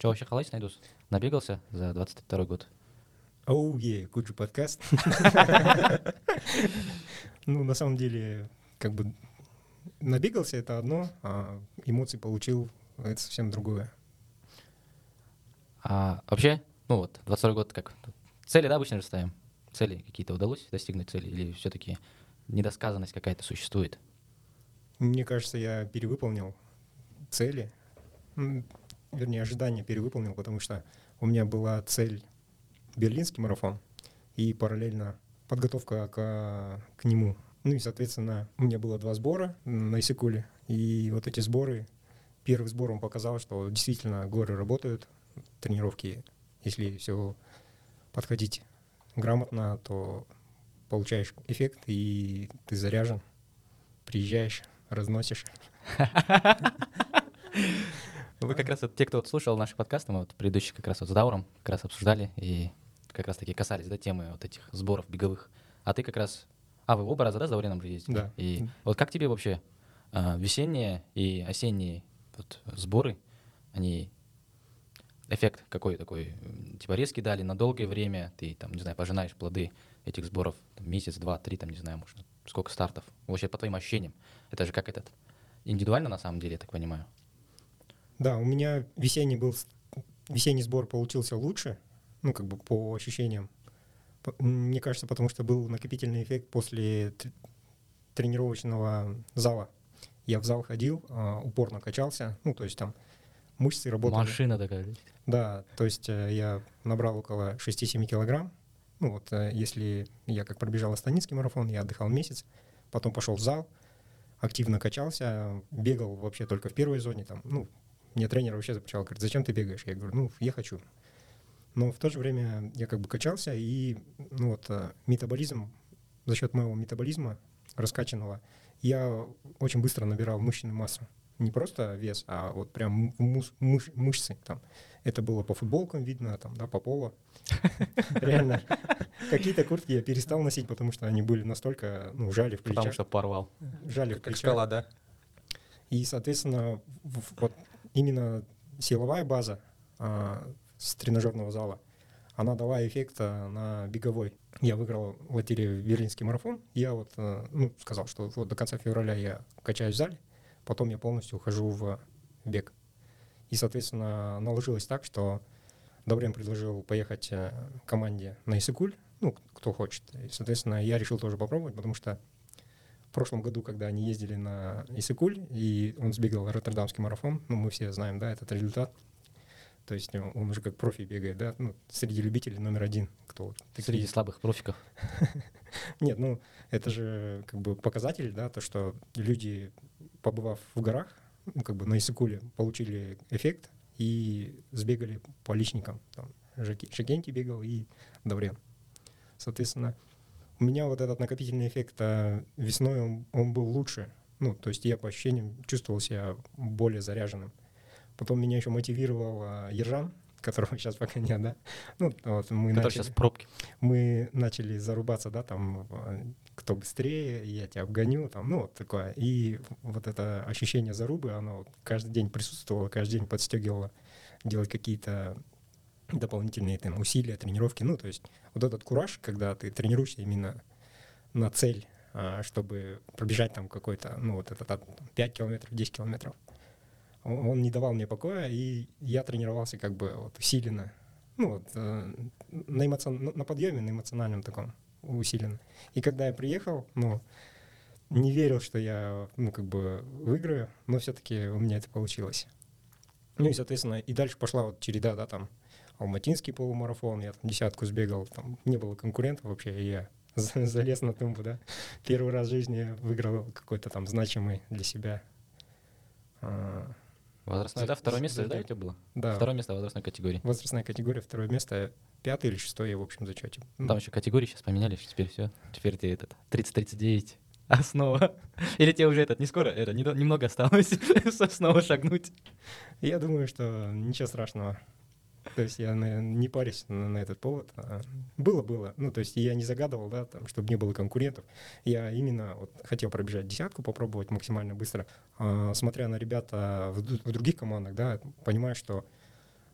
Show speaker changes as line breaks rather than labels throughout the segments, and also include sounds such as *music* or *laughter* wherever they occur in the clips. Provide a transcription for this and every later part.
Че вообще халайс найдус? Набегался за 22 год?
Оу, е, кучу подкаст. Ну, на самом деле, как бы набегался это одно, а эмоции получил это совсем другое.
А вообще, ну вот, 22 год как? Цели, да, обычно же ставим? Цели какие-то удалось достигнуть цели? Или все-таки недосказанность какая-то существует?
Мне кажется, я перевыполнил цели. Вернее, ожидания перевыполнил, потому что у меня была цель берлинский марафон и параллельно подготовка к, к нему. Ну и, соответственно, у меня было два сбора на Исыкуле. И вот эти сборы, первый сбор он показал, что действительно горы работают, тренировки, если все подходить грамотно, то получаешь эффект, и ты заряжен, приезжаешь, разносишь. *laughs*
Вы как раз вот те, кто вот слушал наши подкасты, мы вот предыдущий как раз вот с Дауром как раз обсуждали и как раз таки касались, да, темы вот этих сборов беговых. А ты как раз... А, вы оба раза, да, с Даурином же ездите?
Да.
И вот как тебе вообще а, весенние и осенние вот сборы, они эффект какой такой, типа резкий дали на долгое время, ты там, не знаю, пожинаешь плоды этих сборов там, месяц, два, три, там, не знаю, может, сколько стартов. Вообще по твоим ощущениям. Это же как этот, индивидуально на самом деле, я так понимаю.
Да, у меня весенний был весенний сбор получился лучше, ну как бы по ощущениям. Мне кажется, потому что был накопительный эффект после тр- тренировочного зала. Я в зал ходил, а, упорно качался, ну то есть там мышцы работали.
Машина такая. да?
Да, то есть э, я набрал около 6-7 килограмм. Ну вот э, если я как пробежал Астанинский марафон, я отдыхал месяц, потом пошел в зал, активно качался, бегал вообще только в первой зоне. Там, ну, мне тренер вообще запрещал, говорит, зачем ты бегаешь? Я говорю, ну, я хочу. Но в то же время я как бы качался, и ну, вот, э, метаболизм, за счет моего метаболизма раскачанного, я очень быстро набирал мышечную массу. Не просто вес, а вот прям мус- мыш- мышцы там. Это было по футболкам видно, там, да, по полу. *laughs* Реально. Какие-то куртки я перестал носить, потому что они были настолько, ну, жали в
Потому
плечах.
что порвал.
Жали в
Как
плечах.
скала, да?
И, соответственно, вот именно силовая база а, с тренажерного зала, она дала эффект а, на беговой. Я выиграл лотерею Берлинский марафон. Я вот а, ну, сказал, что вот до конца февраля я качаюсь в зале, потом я полностью ухожу в бег. И, соответственно, наложилось так, что Добрен предложил поехать э, команде на Исыкуль, ну, кто хочет. И, соответственно, я решил тоже попробовать, потому что в прошлом году, когда они ездили на Исыкуль, и он сбегал Роттердамский марафон, ну, мы все знаем, да, этот результат. То есть э, он уже как профи бегает, да, ну, среди любителей номер один, кто вот такие-
Среди слабых профиков. *laughs*
Нет, ну, это же как бы показатель, да, то, что люди, побывав в горах, ну, как бы на Исыкуле, получили эффект и сбегали по личникам. Там, Жакенти бегал и Даврен. Соответственно, у меня вот этот накопительный эффект а, весной, он, он был лучше. Ну, то есть я по ощущениям чувствовал себя более заряженным. Потом меня еще мотивировал а, Ержан, которого *laughs* сейчас пока нет, да. Ну, вот мы
Который
начали-
сейчас в пробке.
мы начали зарубаться, да, там, э, кто быстрее, я тебя обгоню, там, ну, вот такое. И вот это ощущение зарубы, оно каждый день присутствовало, каждый день подстегивало делать какие-то дополнительные там, усилия, тренировки. Ну, то есть вот этот кураж, когда ты тренируешься именно на цель, а, чтобы пробежать там какой-то, ну, вот этот от 5 километров, 10 километров, он, не давал мне покоя, и я тренировался как бы вот усиленно, ну, вот, э, на, эмоцион- на подъеме, на эмоциональном таком усиленно. И когда я приехал, ну, не верил, что я, ну, как бы выиграю, но все-таки у меня это получилось. Ну и, соответственно, и дальше пошла вот череда, да, там, Алматинский полумарафон, я там десятку сбегал, там не было конкурентов вообще, и я *laughs* за- залез на тумбу, да. Первый раз в жизни выиграл какой-то там значимый для себя. а,
Возрастное,
За-
да? Второе место, да, у тебя было?
Да,
Второе место в возрастной категории.
возрастная категория, второе место, пятое или шестое в общем зачете. Ну,
Там еще категории сейчас поменяли, теперь все. Теперь ты этот 30-39 *laughs* основа. Или тебе уже этот не скоро, это не- немного осталось *laughs* снова шагнуть.
Я думаю, что ничего страшного. То есть я на- не парюсь на, на этот повод. А Было-было. Ну, то есть я не загадывал, да, там, чтобы не было конкурентов. Я именно вот хотел пробежать десятку, попробовать максимально быстро. А, смотря на ребята в, в других командах, да, понимаю, что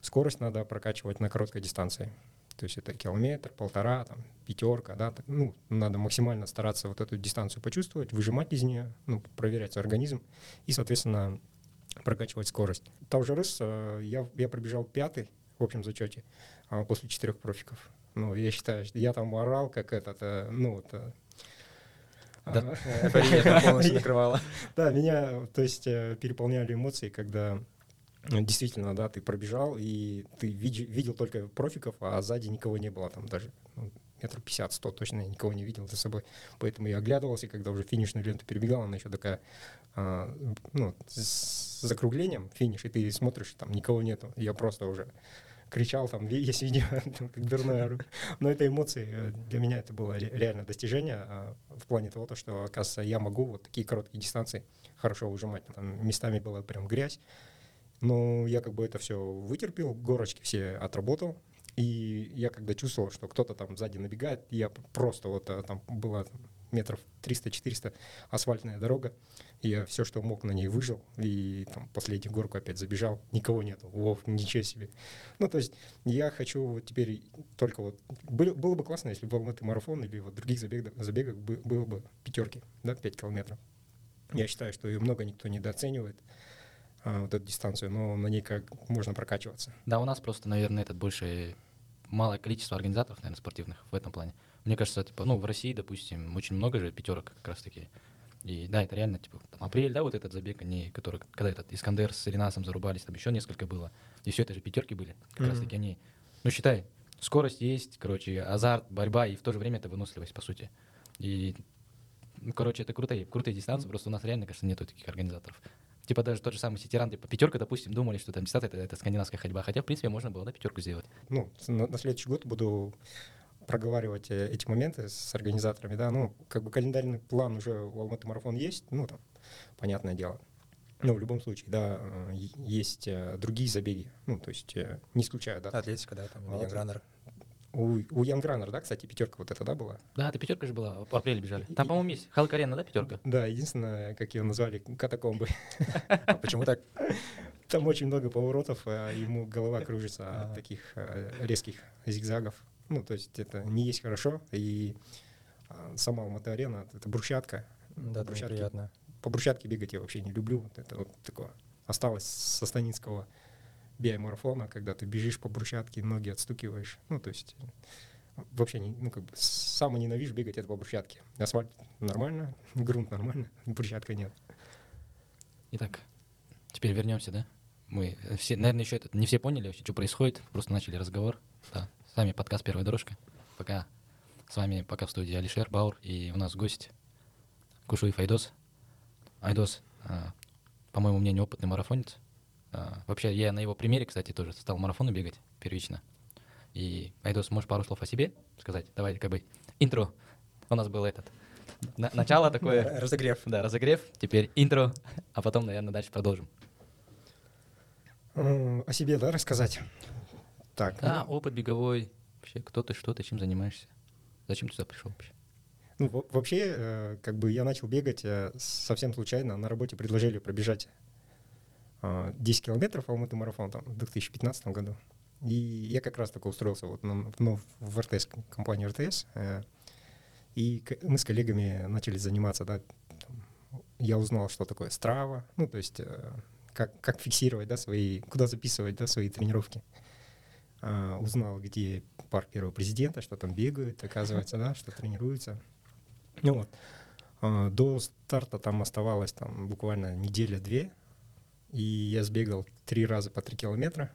Скорость надо прокачивать на короткой дистанции. То есть это километр, полтора, там, пятерка, да, ну, надо максимально стараться вот эту дистанцию почувствовать, выжимать из нее, ну, проверять организм и, соответственно, прокачивать скорость. Таужерыс э, я, я пробежал пятый в общем зачете а, после четырех профиков. Ну, я считаю, что я там орал, как этот, э, ну, вот, э,
да, *laughs* эйфория полностью *laughs* накрывала.
Да, меня, то есть, переполняли эмоции, когда действительно, да, ты пробежал, и ты видел, только профиков, а сзади никого не было, там даже ну, метров 50-100 точно я никого не видел за собой. Поэтому я оглядывался, когда уже финишную ленту перебегал, она еще такая, а, ну, с закруглением финиш, и ты смотришь, там никого нету. Я просто уже кричал, там, есть видео, *laughs* как дурной. Но это эмоции, э, для меня это было реально достижение а, в плане того, что, оказывается, я могу вот такие короткие дистанции хорошо выжимать. Там местами была прям грязь, но я как бы это все вытерпел, горочки все отработал. И я когда чувствовал, что кто-то там сзади набегает, я просто вот э, там была метров 300-400 асфальтная дорога, я все, что мог, на ней выжил, и там последнюю горку опять забежал, никого нету, вов, ничего себе. Ну, то есть я хочу вот теперь только вот... Было, было бы классно, если был это марафон или вот других забегах, забегах было бы пятерки, да, 5 километров. Я считаю, что ее много никто недооценивает. А, вот эту дистанцию, но на ней как можно прокачиваться.
Да, у нас просто, наверное, этот больше малое количество организаторов, наверное, спортивных в этом плане. Мне кажется, типа, ну, в России, допустим, очень много же пятерок как раз-таки. И да, это реально, типа, там, апрель, да, вот этот забег, они, который, когда этот Искандер с Ренасом зарубались, там еще несколько было. И все это же пятерки были. Как mm-hmm. раз-таки они, ну, считай, скорость есть, короче, азарт, борьба, и в то же время это выносливость, по сути. И, ну, короче, это крутые, крутые дистанции, просто у нас реально, кажется, нету таких организаторов. Типа даже тот же самый Ситиран, типа пятерка, допустим, думали, что там десятая это, это скандинавская ходьба. Хотя, в принципе, можно было, да, пятерку сделать.
Ну, на, на следующий год буду проговаривать э, эти моменты с организаторами, да, ну, как бы календарный план уже у Алматы марафон есть, ну, там, понятное дело. Но в любом случае, да, э, есть э, другие забеги, ну, то есть не исключаю, да.
Атлетика, да, там, Гранер.
У, у Янгранер, да, кстати, пятерка вот эта, да, была?
Да, это пятерка же была, в апреле бежали. Там, по-моему, есть Халк Арена, да, пятерка?
Да, единственное, как ее назвали, катакомбы. *laughs*
А почему так?
Там очень много поворотов, а ему голова кружится от таких э, резких зигзагов. Ну, то есть это не есть хорошо, и а, сама Алматы-арена — это брусчатка.
Да, брусчатки, приятно.
По брусчатке бегать я вообще не люблю. Это вот такое осталось со Станицкого биомарафона, когда ты бежишь по брусчатке, ноги отстукиваешь. Ну, то есть вообще, не, ну, как бы самое ненавижу бегать это по брусчатке. Асфальт нормально, *laughs* грунт нормально, брусчатка нет.
Итак, теперь вернемся, да? Мы все, наверное, еще это не все поняли вообще, что происходит, просто начали разговор. Да, с вами подкаст «Первая дорожка». Пока с вами пока в студии Алишер Баур, и у нас гость Кушуев Айдос. Айдос, а, по моему мнению, опытный марафонец, а, вообще, я на его примере, кстати, тоже стал марафоны бегать первично. И, Айдос, можешь пару слов о себе сказать? Давай, как бы, интро. У нас был этот, на, начало такое.
Разогрев.
Да, разогрев. Теперь интро, а потом, наверное, дальше продолжим.
О себе, да, рассказать?
Так. Ну... опыт беговой. Вообще, кто ты, что ты, чем занимаешься? Зачем ты сюда пришел вообще?
Ну, вообще, э, как бы я начал бегать э, совсем случайно. На работе предложили пробежать 10 а, километров Алматы марафон там, в 2015 году. И я как раз только устроился вот, ну, в РТС, компанию РТС. Э, и мы с коллегами начали заниматься, да, там, я узнал, что такое Strava, ну, то есть э, как, как фиксировать, да, свои, куда записывать, да, свои тренировки. А, узнал, где парк первого президента, что там бегают, оказывается, да, что тренируются. Ну вот. А, до старта там оставалось там буквально неделя-две, и я сбегал три раза по три километра.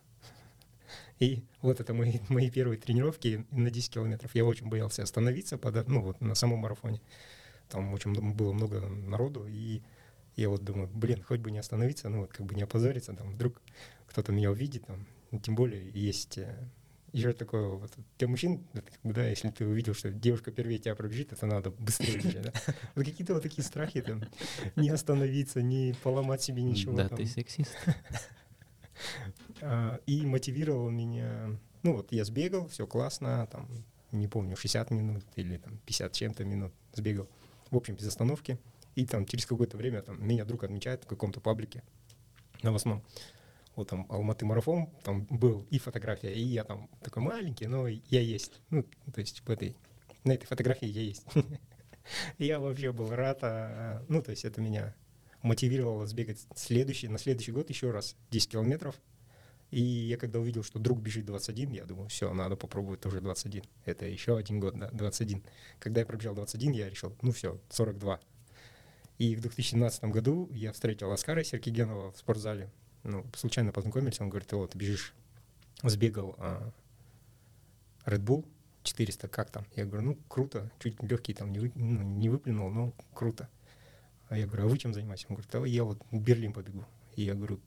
И вот это мои, *laughs* мои первые тренировки на 10 километров. Я очень боялся остановиться под, ну, вот на самом марафоне. Там очень было много народу, и я вот думаю, блин, хоть бы не остановиться, ну вот как бы не опозориться, там вдруг кто-то меня увидит, там, тем более есть э, еще такое вот для мужчин, да, если ты увидел, что девушка первее тебя пробежит, это надо быстрее да? *laughs* Вот какие-то вот такие страхи, там, не остановиться, не поломать себе ничего.
Да,
там.
ты сексист. *laughs*
А, и мотивировал меня, ну вот я сбегал, все классно, там, не помню, 60 минут или там 50 чем-то минут сбегал, в общем, без остановки. И там через какое-то время там, меня друг отмечает в каком-то паблике новостном. Вот там Алматы марафон, там был и фотография, и я там такой маленький, но я есть. Ну, то есть в этой, на этой фотографии я есть. *laughs* Я вообще был рад, а, ну, то есть это меня мотивировало сбегать следующий, на следующий год еще раз 10 километров. И я когда увидел, что друг бежит 21, я думаю, все, надо попробовать тоже 21. Это еще один год, да, 21. Когда я пробежал 21, я решил, ну все, 42. И в 2017 году я встретил Оскара Серкигенова в спортзале. Ну, случайно познакомились, он говорит, вот, бежишь, сбегал а, Red Bull 400, как там? Я говорю, ну, круто, чуть легкий там не, вы, ну, не выплюнул, но круто. А я говорю, а вы чем занимаетесь? Он говорит, а я вот в Берлин побегу. И я говорю,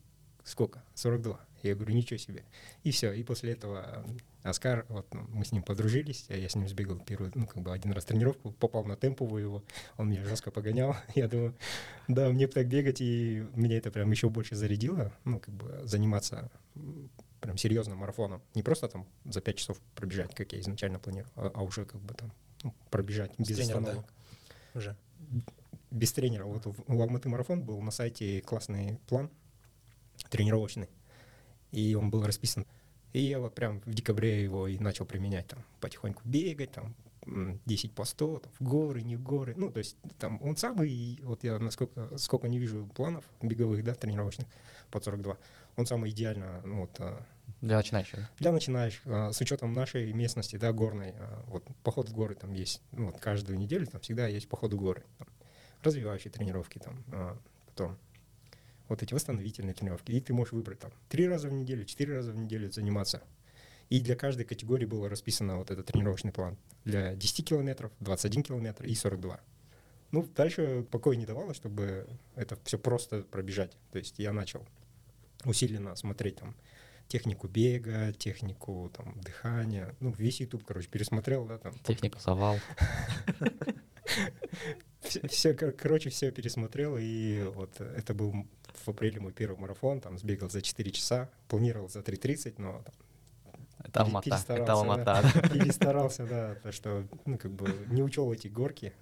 сколько? 42. Я говорю, ничего себе. И все. И после этого Оскар, вот ну, мы с ним подружились, я с ним сбегал первый, ну, как бы один раз тренировку, попал на темповую его, он меня жестко погонял. *laughs* Я думаю, да, мне так бегать, и меня это прям еще больше зарядило, ну, как бы заниматься прям серьезным марафоном. Не просто там за 5 часов пробежать, как я изначально планировал, а, а уже как бы там ну, пробежать без, без тренера, остановок.
Да. Уже.
Без тренера. Вот в, в Алматы марафон был на сайте классный план тренировочный и он был расписан. И я вот прям в декабре его и начал применять, там, потихоньку бегать, там, 10 по 100, там, в горы, не в горы. Ну, то есть там он самый, вот я насколько, сколько не вижу планов беговых, да, тренировочных, под 42, он самый идеально, ну, вот, а,
для начинающих.
Для начинающих, а, с учетом нашей местности, да, горной, а, вот поход в горы там есть, ну, вот каждую неделю там всегда есть поход в горы, там, развивающие тренировки там, потом вот эти восстановительные тренировки. И ты можешь выбрать там три раза в неделю, четыре раза в неделю заниматься. И для каждой категории было расписано вот этот тренировочный план. Для 10 километров, 21 километр и 42. Ну, дальше покоя не давало, чтобы это все просто пробежать. То есть я начал усиленно смотреть там технику бега, технику там дыхания, ну, весь YouTube, короче, пересмотрел, да, там.
Технику завал. *laughs*
Все, все, короче, все пересмотрел, и вот это был в апреле мой первый марафон, там сбегал за 4 часа, планировал за 3.30, но там,
это Алмата, это Алмата. Да,
перестарался, да, то, что, ну, как бы не учел эти горки.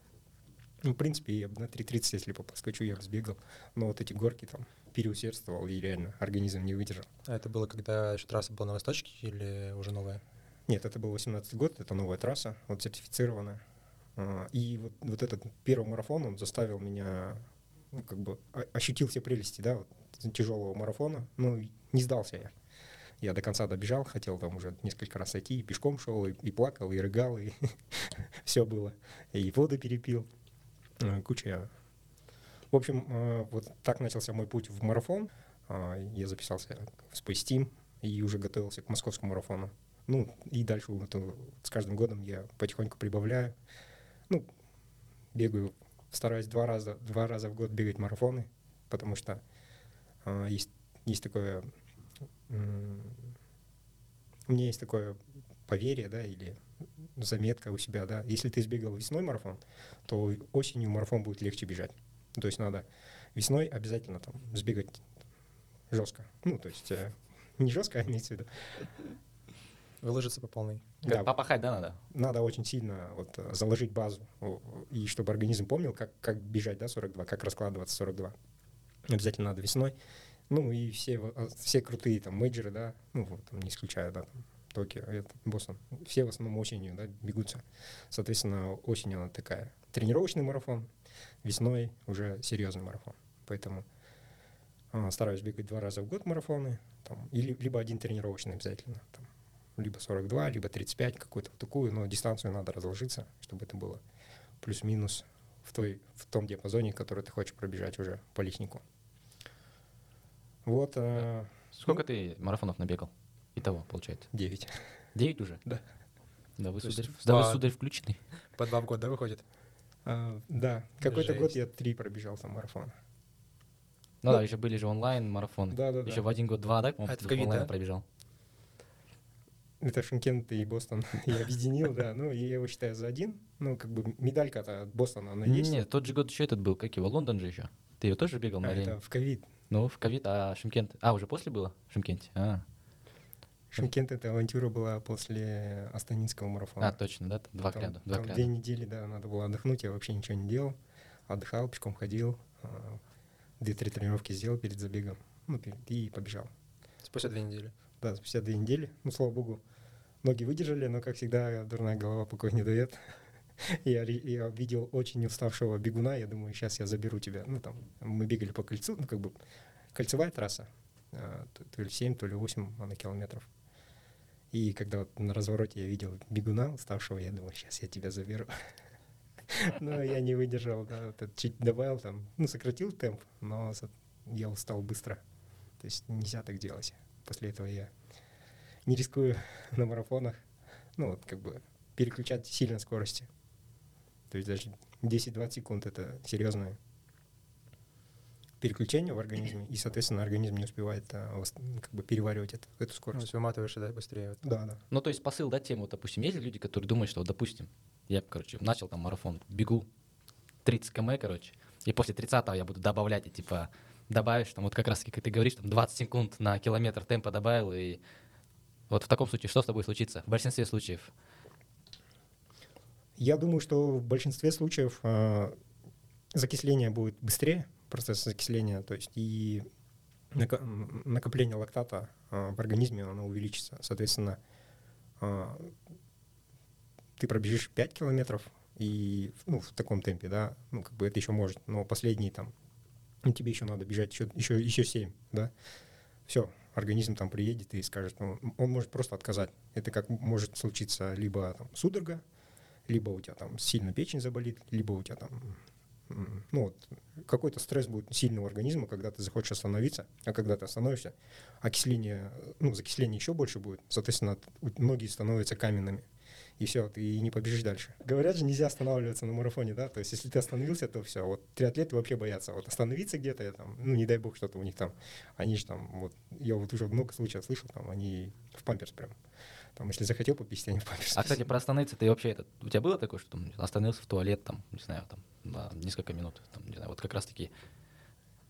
Ну, в принципе, я бы на 3.30, если бы поскочу, я бы сбегал. Но вот эти горки там переусердствовал, и реально организм не выдержал.
А это было, когда еще трасса была на Восточке или уже новая?
Нет, это был 18 год, это новая трасса, вот сертифицированная. А, и вот, вот этот первый марафон, он заставил меня ну, как бы ощутил все прелести, да, вот, тяжелого марафона. Ну, не сдался я. Я до конца добежал, хотел там уже несколько раз сойти, и пешком шел, и, и плакал, и рыгал, и *laughs* все было. И воду перепил. Э, куча. В общем, э, вот так начался мой путь в марафон. А, я записался в Space Team и уже готовился к московскому марафону. Ну, и дальше вот, с каждым годом я потихоньку прибавляю. Ну, бегаю стараюсь два раза, два раза в год бегать марафоны, потому что э, есть, есть такое... Э, у меня есть такое поверье, да, или заметка у себя, да. Если ты сбегал весной марафон, то осенью марафон будет легче бежать. То есть надо весной обязательно там сбегать жестко. Ну, то есть э, не жестко, а имеется в виду.
Выложиться по полной.
Да, попахать, да, надо?
Надо очень сильно вот, заложить базу, и чтобы организм помнил, как, как бежать, да, 42, как раскладываться 42. Обязательно надо весной. Ну и все, а, все крутые там мейджеры, да, ну вот, там, не исключая, да, там, Токио, это, Бостон, все в основном осенью, да, бегутся. Соответственно, осенью она такая тренировочный марафон, весной уже серьезный марафон. Поэтому а, стараюсь бегать два раза в год марафоны, там, или, либо один тренировочный обязательно, там, либо 42, либо 35, какую-то вот такую, но дистанцию надо разложиться, чтобы это было плюс-минус в, той, в том диапазоне, который ты хочешь пробежать уже по личнику. Вот. А,
Сколько ну, ты марафонов набегал? Итого, получается?
Девять.
Девять уже?
Да.
Да вы, сударь, да вы, сударь, включенный.
По два в год, да, выходит?
А, да. Какой-то год я три пробежал там марафон.
Ну, ну да, еще были же онлайн марафоны.
Да, да,
еще
да.
в один год два, да,
а это ковид, да?
пробежал.
Это Шимкент и Бостон *laughs* я объединил, да. Ну, я его считаю за один. Ну, как бы медалька-то от Бостона, она есть.
Нет, тот же год еще этот был, как его, Лондон же еще. Ты ее тоже бегал на
а, это в ковид.
Ну, в ковид, а Шимкент... А, уже после было в Шимкенте? А.
Шимкент эта авантюра была после Астанинского марафона.
А, точно, да? Два
там,
ряда. Два
там две недели, да, надо было отдохнуть, я вообще ничего не делал. Отдыхал, пешком ходил, а, две-три тренировки сделал перед забегом, ну, и побежал.
Спустя две недели.
Да, спустя две недели. Ну, слава богу, ноги выдержали, но, как всегда, дурная голова покой не дает. *laughs* Я, я видел очень уставшего бегуна, я думаю, сейчас я заберу тебя. Ну, там, мы бегали по кольцу, ну, как бы, кольцевая трасса, а, то, ли 7, то ли 8 она километров. И когда вот на развороте я видел бегуна уставшего, я думаю, сейчас я тебя заберу. *laughs* Но я не выдержал, да, чуть добавил там, ну, сократил темп, но я устал быстро. То есть нельзя так делать. После этого я не рискую *laughs* на марафонах, ну, вот как бы переключать сильно скорости. То есть даже 10-20 секунд — это серьезное переключение в организме, и, соответственно, организм не успевает а, ну, как бы переваривать это, эту
Ну,
скорость.
если выматываешь, да, быстрее. вот.
Да, да.
Ну, то есть посыл, да, тему, вот, допустим, есть люди, которые думают, что, вот, допустим, я, короче, начал там марафон, бегу 30 км, короче, и после 30 я буду добавлять, и типа добавишь, там, вот как раз как ты говоришь, там 20 секунд на километр темпа добавил, и вот в таком случае что с тобой случится? В большинстве случаев.
Я думаю, что в большинстве случаев а, закисление будет быстрее, процесс закисления, то есть и накопление лактата а, в организме, оно увеличится. Соответственно, а, ты пробежишь 5 километров, и ну, в таком темпе, да, ну, как бы это еще может, но последние там, ну, тебе еще надо бежать еще, еще, еще 7, да, все, организм там приедет и скажет, ну, он может просто отказать. Это как может случиться либо там судорога, либо у тебя там сильно печень заболит, либо у тебя там, ну вот, какой-то стресс будет сильного организма, когда ты захочешь остановиться, а когда ты остановишься, окисление, ну, закисление еще больше будет, соответственно, ноги становятся каменными, и все, ты не побежишь дальше. Говорят же, нельзя останавливаться на марафоне, да, то есть если ты остановился, то все, вот триатлеты вообще боятся, вот остановиться где-то, я там, ну, не дай бог, что-то у них там, они же там, вот, я вот уже много случаев слышал, там, они в памперс прям, там, если захотел пописать, они в памперс.
А, кстати, про остановиться, ты вообще, это, у тебя было такое, что там, остановился в туалет, там, не знаю, там, на несколько минут, там, не знаю, вот как раз таки,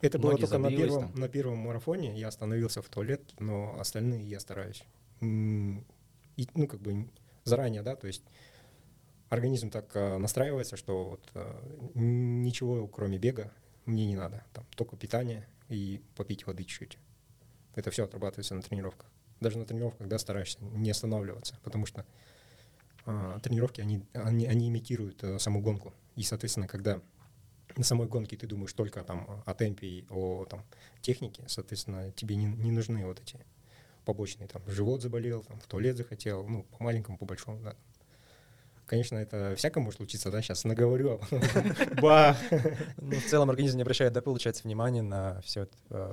Это было только на первом,
там.
на первом марафоне. Я остановился в туалет, но остальные я стараюсь. и, ну, как бы заранее, да, то есть организм так а, настраивается, что вот а, ничего, кроме бега, мне не надо. Там только питание и попить воды чуть-чуть. Это все отрабатывается на тренировках. Даже на тренировках, да, стараешься не останавливаться, потому что а, тренировки, они, они, они имитируют а, саму гонку. И, соответственно, когда на самой гонке ты думаешь только там о темпе о там, технике, соответственно, тебе не, не нужны вот эти побочные, там, живот заболел, там, в туалет захотел, ну, по маленькому, по большому, да. Конечно, это всякое может случиться, да, сейчас наговорю, а потом *laughs* ба. *laughs*
Ну, в целом организм не обращает, да, получается, внимания на все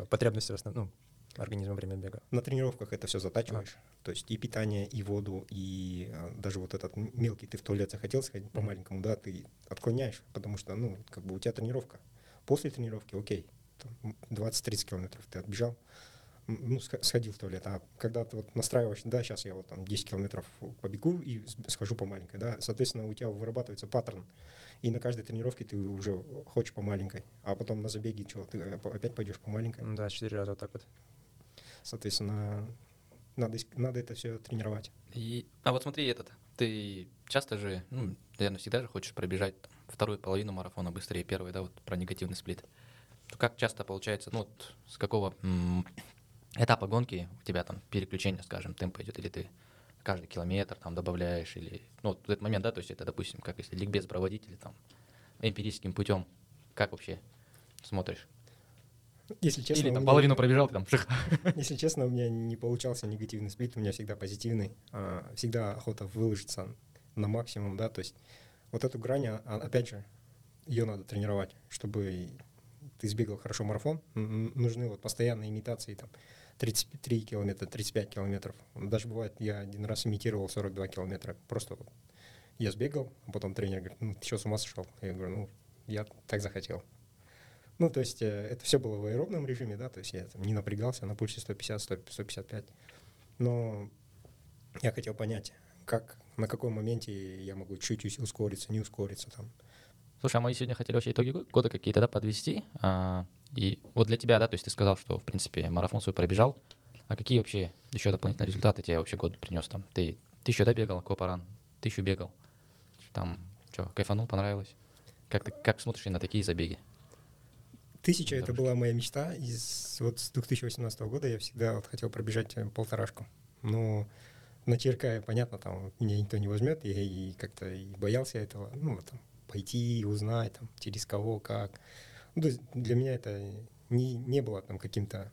потребности в основном, ну, организма во время бега.
На тренировках это все затачиваешь, то есть и питание, и воду, и а, даже вот этот мелкий, ты в туалет захотел сходить по
Мгм.
маленькому, да, ты отклоняешь, потому что, ну, как бы у тебя тренировка. После тренировки, окей, там, 20-30 километров ты отбежал, ну, сх- сходил в туалет, а когда ты вот настраиваешь, да, сейчас я вот там 10 километров побегу и схожу по маленькой, да, соответственно, у тебя вырабатывается паттерн, и на каждой тренировке ты уже хочешь по маленькой, а потом на забеге что, ты опа- опять пойдешь по маленькой,
Да, четыре раза вот так вот.
соответственно, надо, надо это все тренировать.
И, а вот смотри, этот, ты часто же, ну, наверное, всегда же хочешь пробежать там, вторую половину марафона быстрее первой, да, вот про негативный сплит. Как часто получается, ну, вот с какого этапа гонки у тебя там переключение, скажем, темпа идет, или ты каждый километр там добавляешь, или, ну, вот этот момент, да, то есть это, допустим, как если ликбез проводить, или там эмпирическим путем, как вообще смотришь?
Если честно,
или там
меня-
половину пробежал, ты там ших. *laughs*
Если честно, у меня не получался негативный сплит, у меня всегда позитивный. а, Всегда охота выложиться на максимум, да, то есть вот эту грань, а, а, опять же, ее надо тренировать, чтобы ты сбегал хорошо марафон. Нужны вот постоянные имитации, там, 33 километра, 35 километров. Даже бывает, я один раз имитировал 42 километра. Просто вот я сбегал, а потом тренер говорит, ну, ты что, с ума сошел? Я говорю, ну, я так захотел. Ну, то есть э, это все было в аэробном режиме, да, то есть я там не напрягался на пульсе 150, 100, 155. Но я хотел понять, как, на каком моменте я могу чуть-чуть ускориться, не ускориться там.
Слушай, а мы сегодня хотели вообще итоги го- года какие-то, да, подвести. А, и вот для тебя, да, то есть ты сказал, что, в принципе, марафон свой пробежал. А какие вообще еще дополнительные результаты тебе вообще год принес там? Ты тысячу, да, бегал, Копаран? Тысячу бегал. Там, что, кайфанул, понравилось? Как ты как смотришь на такие забеги?
Тысяча это была моя мечта. И с, вот с 2018 года я всегда вот хотел пробежать э, полторашку. Но на ЧРК, понятно, там меня никто не возьмет, и, и как-то и боялся этого. Ну, вот, там, пойти, узнать, там, через кого, как. Ну, то есть для меня это не, не было там каким-то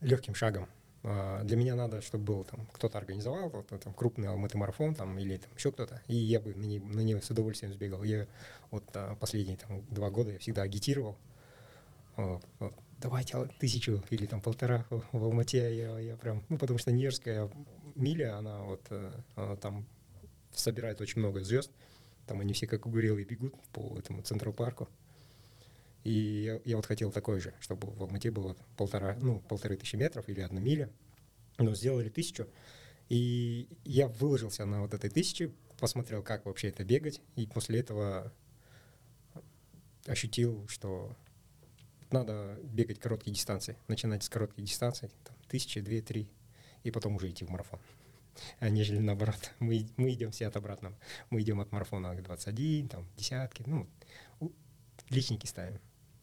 легким шагом. А, Для меня надо, чтобы был там кто-то организовал, вот, там крупный алматы марафон там или там еще кто-то, и я бы на ней, на нее с удовольствием сбегал. Я вот а, последние там два года я всегда агитировал. Вот, вот, давайте а, тысячу или там полтора в в Алмате. Я, я прям, ну потому что Нижская миля, она вот э, она там собирает очень много звезд. Там они все как угорелые бегут по этому Централ парку. И я, я вот хотел такой же, чтобы в Алмате было полтора, ну, полторы тысячи метров или одна миля. Но сделали тысячу. И я выложился на вот этой тысяче, посмотрел, как вообще это бегать. И после этого ощутил, что надо бегать короткие дистанции. Начинать с коротких дистанций, там, тысячи, две, три, и потом уже идти в марафон. А *laughs* нежели наоборот. Мы, мы идем все от обратного. Мы идем от марафона к 21, там, десятки, ну, личники ставим.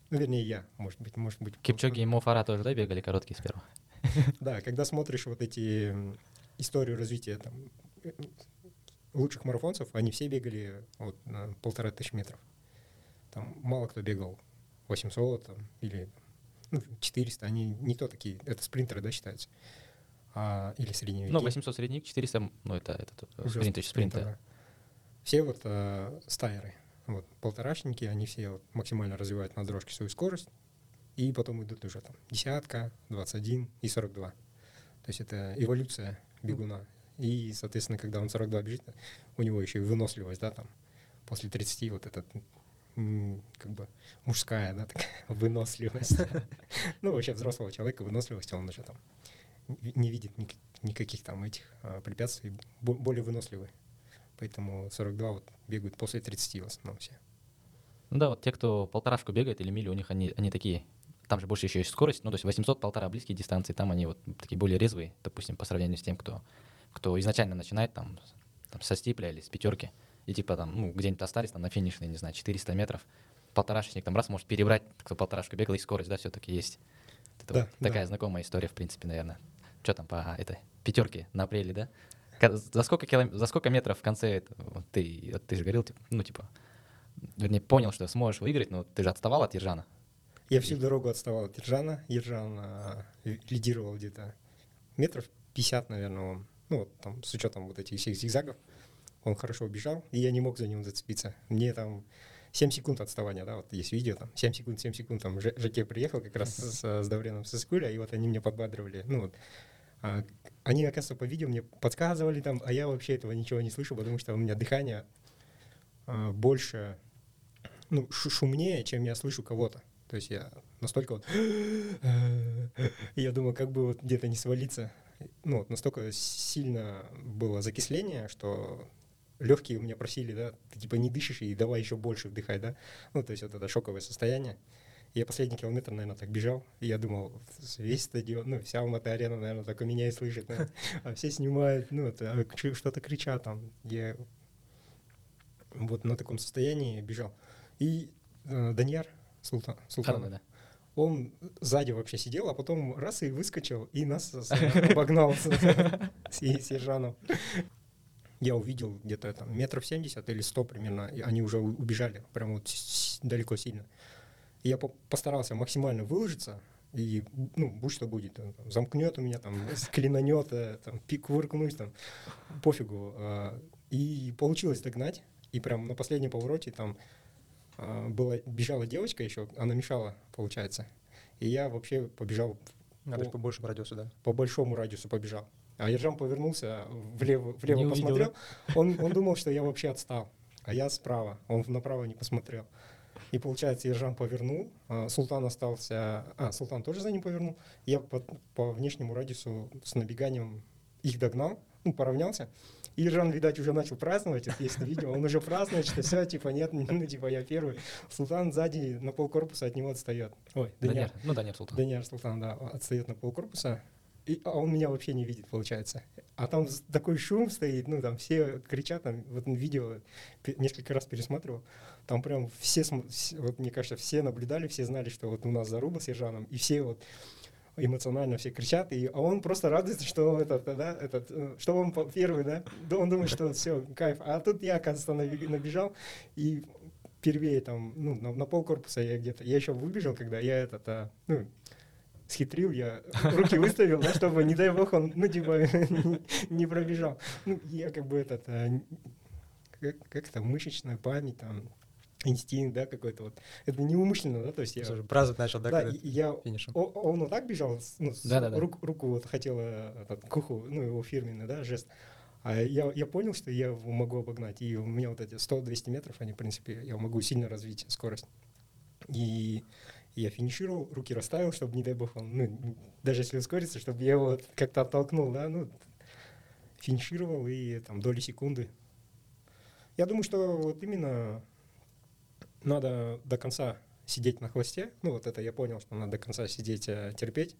Ну, вернее, я, может быть, может быть.
Кипчоги и Мофара тоже, да, бегали короткие сперва? *laughs*
Да, когда смотришь вот эти историю развития там, э, лучших марафонцев, они все бегали вот на полтора тысячи метров. Там мало кто бегал 800 там, или ну, 400, они не то такие, это спринтеры, да, считаются, а, или средневеки.
Ну, 800 средних, 400, ну, это, это тут, э,
Уже
спринт,
сп-
спринты.
да. Все вот э, стайеры, вот полторашники, они все вот максимально развивают на дорожке свою скорость, и потом идут уже там десятка, 21 и 42. То есть это эволюция бегуна. И, соответственно, когда он 42 бежит, у него еще и выносливость, да, там, после 30 вот этот как бы мужская, да, такая *laughs* выносливость. *laughs* Ну, вообще взрослого человека выносливость, он уже там не видит ник- никаких там этих а, препятствий, бо- более выносливый. Поэтому 42 вот бегают после 30 в основном все.
Ну да, вот те, кто полторашку бегает или милю, у них они, они такие, там же больше еще есть скорость, ну то есть 800, полтора близкие дистанции, там они вот такие более резвые, допустим, по сравнению с тем, кто, кто изначально начинает там, там со стипля или с пятерки, и типа там, ну где-нибудь остались там на финишной, не знаю, 400 метров, полторашечник там раз может перебрать, кто полторашку бегал, и скорость, да, все-таки есть. Это
Да,
вот такая
да.
знакомая история, в принципе, наверное. Что там по этой пятерке на апреле, да? За сколько, килом... за сколько метров в конце вот ты, вот ты же говорил, типа, ну, типа, вернее, понял, что сможешь выиграть, но ты же отставал от Ержана.
Я всю дорогу отставал от Ержана. Ержан а, ли- лидировал где-то метров 50, наверное, он. Ну, вот там, с учетом вот этих всех зигзагов. Он хорошо убежал, и я не мог за ним зацепиться. Мне там 7 секунд отставания, да, вот есть видео, там 7 секунд, 7 секунд, там Ж- Жаке приехал как раз с, с Давреном со Скуля, и вот они меня подбадривали. Ну, вот, а, они, оказывается, по видео мне подсказывали там, а я вообще этого ничего не слышу, потому что у меня дыхание а, больше, ну, шу- шумнее, чем я слышу кого-то. То есть я настолько вот... Я думал, как бы вот где-то не свалиться. Ну, вот настолько сильно было закисление, что легкие у меня просили, да, ты типа не дышишь и давай еще больше вдыхай, да. Ну, то есть вот это шоковое состояние. Я последний километр, наверное, так бежал, и я думал, весь стадион, ну, вся Алматы арена, наверное, только меня и слышит, наверное. а все снимают, ну, а что-то кричат там. Я вот на таком состоянии бежал. И э, Даньяр Султан,
да.
он сзади вообще сидел, а потом раз и выскочил, и нас обогнал с с- с Ержаном. Я увидел где-то там метров 70 или 100 примерно, и они уже убежали, прям вот далеко сильно. И я по- постарался максимально выложиться, и, ну, будь что будет, там замкнет у меня, там, клинанет, э, там, пик выркнуть, там, пофигу. а, И получилось догнать, и прям на последнем повороте там а, была, бежала девочка еще, она мешала, получается. И я вообще побежал
же
по,
по большему радиусу, да.
по большому радиусу побежал. А Ержан повернулся, влево, влево
Не увидел,
посмотрел. Он, он думал, что я вообще отстал, а я справа. Он направо не посмотрел. И получается, Ержан повернул, а Султан остался... А, Султан тоже за ним повернул. Я по, по внешнему радиусу с набеганием их догнал, ну, поравнялся. И Ержан, видать, уже начал праздновать, это есть на видео, он уже празднует, что все, типа, нет, ну, типа, я первый. Султан сзади на полкорпуса от него отстает. Ой, Даняр.
Даняр. Ну, Даняр Султан.
Даниэль Султан, да, отстает на полкорпуса. И, а он меня вообще не видит, получается. А там такой шум стоит, ну, там все кричат, там, вот видео несколько раз пересматривал, там прям все, вот мне кажется, все наблюдали, все знали, что вот у нас заруба с Ержаном, и все вот эмоционально все кричат, и, а он просто радуется, что этот, да, этот, э, что он первый, да, он думает, что все, кайф. А тут я, оказывается, набежал, и первее там, ну, на, на пол я где-то, я еще выбежал, когда я этот, а, ну, схитрил, я руки выставил, да, чтобы, не дай бог, он, ну, типа, *laughs* не, пробежал. Ну, я как бы этот, н- как, как мышечная память, там, инстинкт, да, какой-то вот. Это неумышленно, да, то есть я...
Слушай, праздновать начал, да,
Да, я
финишем?
о- он вот так бежал, ну, с-
Да-да-да.
рук- руку вот хотела этот, к уху, ну, его фирменный, да, жест. А я, я понял, что я его могу обогнать. И у меня вот эти 100-200 метров, они, в принципе, я могу сильно развить скорость. И я финишировал, руки расставил, чтобы, не дай бог, он, ну, даже если ускорится, чтобы я его как-то оттолкнул, да, ну, финишировал и там доли секунды. Я думаю, что вот именно надо до конца сидеть на хвосте. Ну, вот это я понял, что надо до конца сидеть, э, терпеть.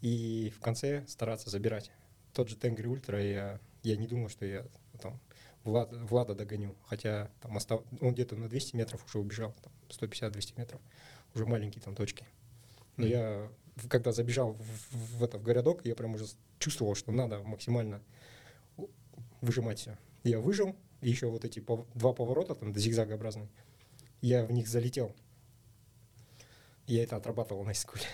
И в конце стараться забирать. Тот же Тенгри Ультра, я, я не думал, что я там Влада, Влада догоню. Хотя там остав... он где-то на 200 метров уже убежал, там 150-200 метров. Уже маленькие там точки. Но я, когда забежал в, в, это, в городок, я прям уже чувствовал, что надо максимально выжимать все. Я выжил, и еще вот эти пов- два поворота, там зигзагообразные, я в них залетел. Я это отрабатывал на скуле.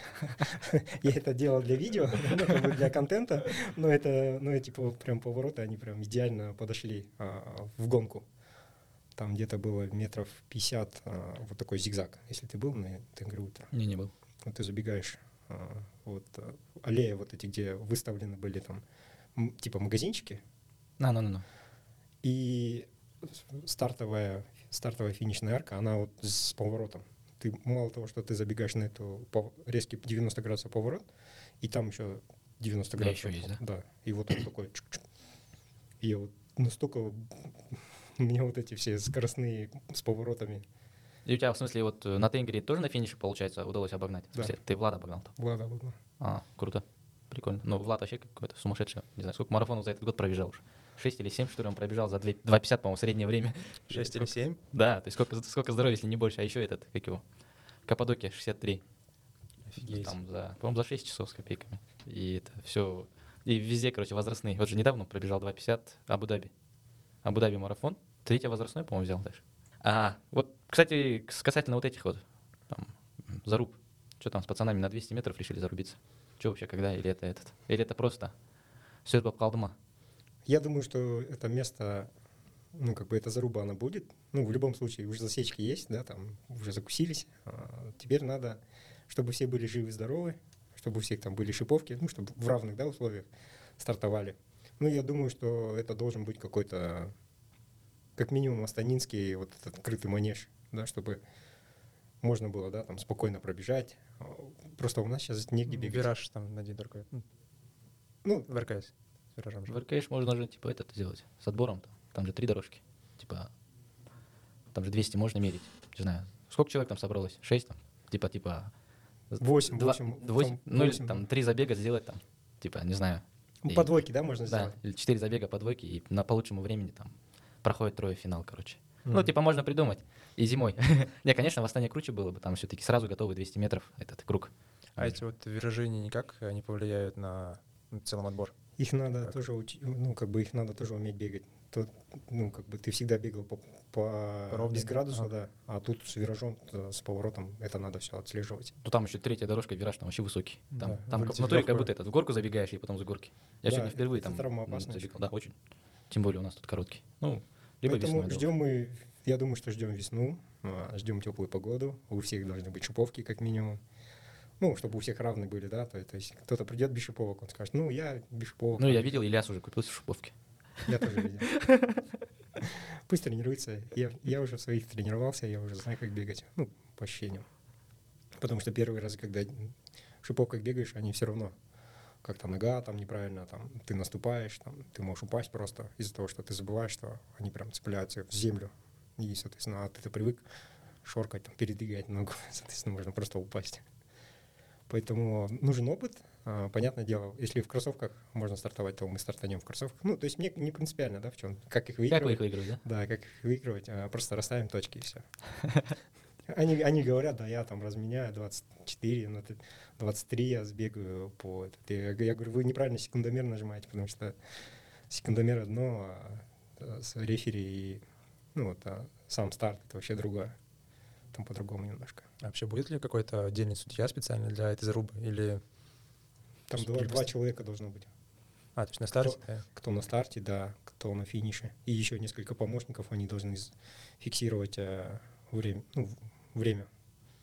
*laughs* Я это делал для видео, *laughs* ну, как бы для контента, но это, ну, эти прям повороты, они прям идеально подошли а, в гонку. Там где-то было метров 50, а, вот такой зигзаг. Если ты был на Тенгри Ультра,
Не, не был.
вот ты забегаешь, а, вот а, аллея вот эти, где выставлены были там м, типа магазинчики,
На, на, на, на.
и стартовая, стартовая финишная арка, она вот с поворотом. Ты мало того, что ты забегаешь на эту пов- резкий 90 градусов поворот, и там еще 90
Да,
градусов.
еще есть, да?
Да. И вот он такой. чук-чук. И я вот настолько *laughs* у меня вот эти все скоростные с поворотами.
И у тебя, в смысле, вот э, на Тенгере тоже на финише, получается, удалось обогнать?
Да.
смысле, Ты Влада обогнал там?
Влада, Влада.
А, круто. Прикольно. Ну, Влад вообще какой-то сумасшедший. Не знаю, сколько марафонов за этот год пробежал уже. 6 или 7, что ли, он пробежал за 2 2,50, по-моему, среднее время. *laughs*
6 или 7?
Да, то есть сколько, сколько здоровья, если не больше. А еще этот, как его, Каппадокия, 63.
Офигеть.
Там за, по-моему, за 6 часов с копейками. И это все. И везде, короче, возрастные. Вот же недавно пробежал 2,50 Абу-Даби. Абу-Даби марафон. Третье возрастной, по-моему, взял даже. А, вот, кстати, касательно вот этих вот, там, заруб. Что там с пацанами на 200 метров решили зарубиться? Что вообще, когда? Или это этот? Или это просто Сёрбап Калдыма?
Я думаю, что это место, ну, как бы эта заруба, она будет. Ну, в любом случае, уже засечки есть, да, там уже закусились. А, теперь надо, чтобы все были живы-здоровы, чтобы у всех там были шиповки, ну, чтобы в равных, да, условиях стартовали. Ну, я думаю, что это должен быть какой-то, как минимум, астанинский вот этот открытый манеж, да, чтобы можно было, да, там спокойно пробежать. Просто у нас сейчас негде бегать.
Вираж там один только. ну,
Ну,
В РКС. С виражом же.
В РКШ можно же, типа, это сделать с отбором. Там, там же три дорожки. Типа, там же 200 можно мерить. Не знаю. Сколько человек там собралось? Шесть там? Типа, типа...
Восемь,
два-
восемь,
Ну, или там
да.
три забега сделать там. Типа, не знаю.
Ну,
И-
по двойке, да, можно
Да,
сделать?
или четыре забега по двойке, и на по лучшему времени там проходит трое финал, короче. Ну,
Мгм.
типа, можно придумать. И зимой. *laughs* Не, конечно, восстание круче было бы, там все-таки сразу готовы 200 метров этот круг.
А эти вот виражи они никак не повлияют на ну, целом отбор?
Их надо
Так.
тоже учить, ну, как бы их надо тоже уметь бегать. Тут, ну, как бы ты всегда бегал по, по,
ровнее,
без градуса,
ага.
да, а тут с виражом, э, с поворотом, это надо все отслеживать.
Ну, там еще третья дорожка, вираж там вообще высокий. Там,
Да,
там в натуре как будто этот, в горку забегаешь и потом за горки. Я
Да,
сегодня впервые
это
там забегал. Да, очень. Тем более у нас тут короткий. Ну, либо
Поэтому
весной.
ждем мы, я думаю, что ждем весну, а, ждем теплую погоду, у всех должны быть шиповки как минимум. Ну, чтобы у всех равны были, да, то, то есть кто-то придет без шиповок, он скажет, ну, я без шиповок.
Ну, я видел, Ильяс уже купил шиповки.
Я тоже видел. *laughs* Пусть тренируется. Я, я уже в своих тренировался, я уже знаю, как бегать. Ну, по ощущениям. Потому что первый раз, когда в шиповках бегаешь, они все равно как-то нога там неправильно, там ты наступаешь, там ты можешь упасть просто из-за того, что ты забываешь, что они прям цепляются в землю. И, соответственно, а ты привык шоркать, там, передвигать ногу, *laughs* соответственно, можно просто упасть. Поэтому нужен опыт, А, Понятное дело, если в кроссовках можно стартовать, то мы стартанем в кроссовках. Ну, то есть мне не принципиально, да, в чем, как их
Как вы
выигрывать.
их выиграли, да?
Да, как их выигрывать, а, просто расставим точки и все. *laughs* Они, они говорят, да, я там разменяю 24, ну, ты- 23 я сбегаю по... этот». Я, я говорю, вы неправильно секундомер нажимаете, потому что секундомер одно, а э, с рефери и ну, вот, а сам старт это вообще другое. Там по-другому немножко.
А Вообще будет ли какой-то отдельный судья специально для этой зарубы? Или...
Там два, два человека должно быть.
А, то есть на старте? да?
Кто на старте, да, кто на финише. И еще несколько помощников, они должны фиксировать э, время, ну, время.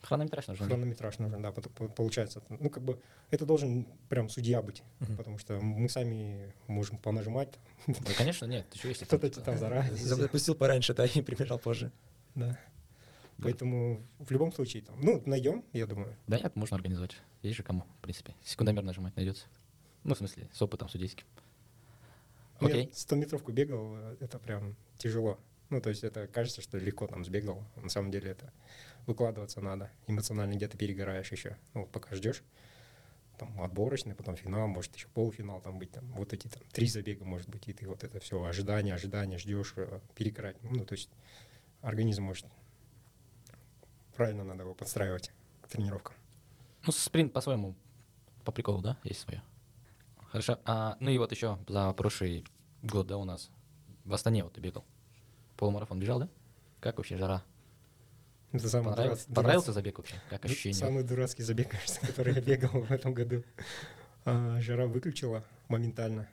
Хронометраж нужен. да?
Хронометраж нужен, да, получается. Ну, как бы это должен прям судья быть,
Мгм.
потому что мы сами можем понажимать,
Да, конечно, нет. Еще если
кто-то
там,
там заранее.
Запустил пораньше, да, и прибежал позже.
Да. Поэтому в любом случае, там, ну, найдем, я думаю.
Да нет, можно организовать. Есть же кому, в принципе. Секундомер нажимать найдется. Ну, в смысле, с опытом судейским.
Ну, я
Окей.
100 метровку бегал, это прям тяжело. Ну, то есть это кажется, что легко там сбегал. На самом деле это выкладываться надо. Эмоционально где-то перегораешь еще. Ну, вот пока ждешь. Там отборочный, потом финал, может еще полуфинал там быть. Там, вот эти там три забега, может быть, и ты вот это все ожидание, ожидание, ждешь, э, перегорать. Ну, то есть организм может... Правильно надо его подстраивать к тренировкам.
Ну, спринт по-своему, по приколу, да, есть свое. Хорошо. А, ну и вот еще за прошлый год, да, у нас в Астане вот ты бегал. Полумарафон бежал, да? Как вообще жара?
Это самый
Понравился,
дурацкий-
понравился забег вообще? Как
Ну,
ощущение?
Самый дурацкий забег, *laughs* кажется, который я бегал в этом году. А, Жара выключила моментально.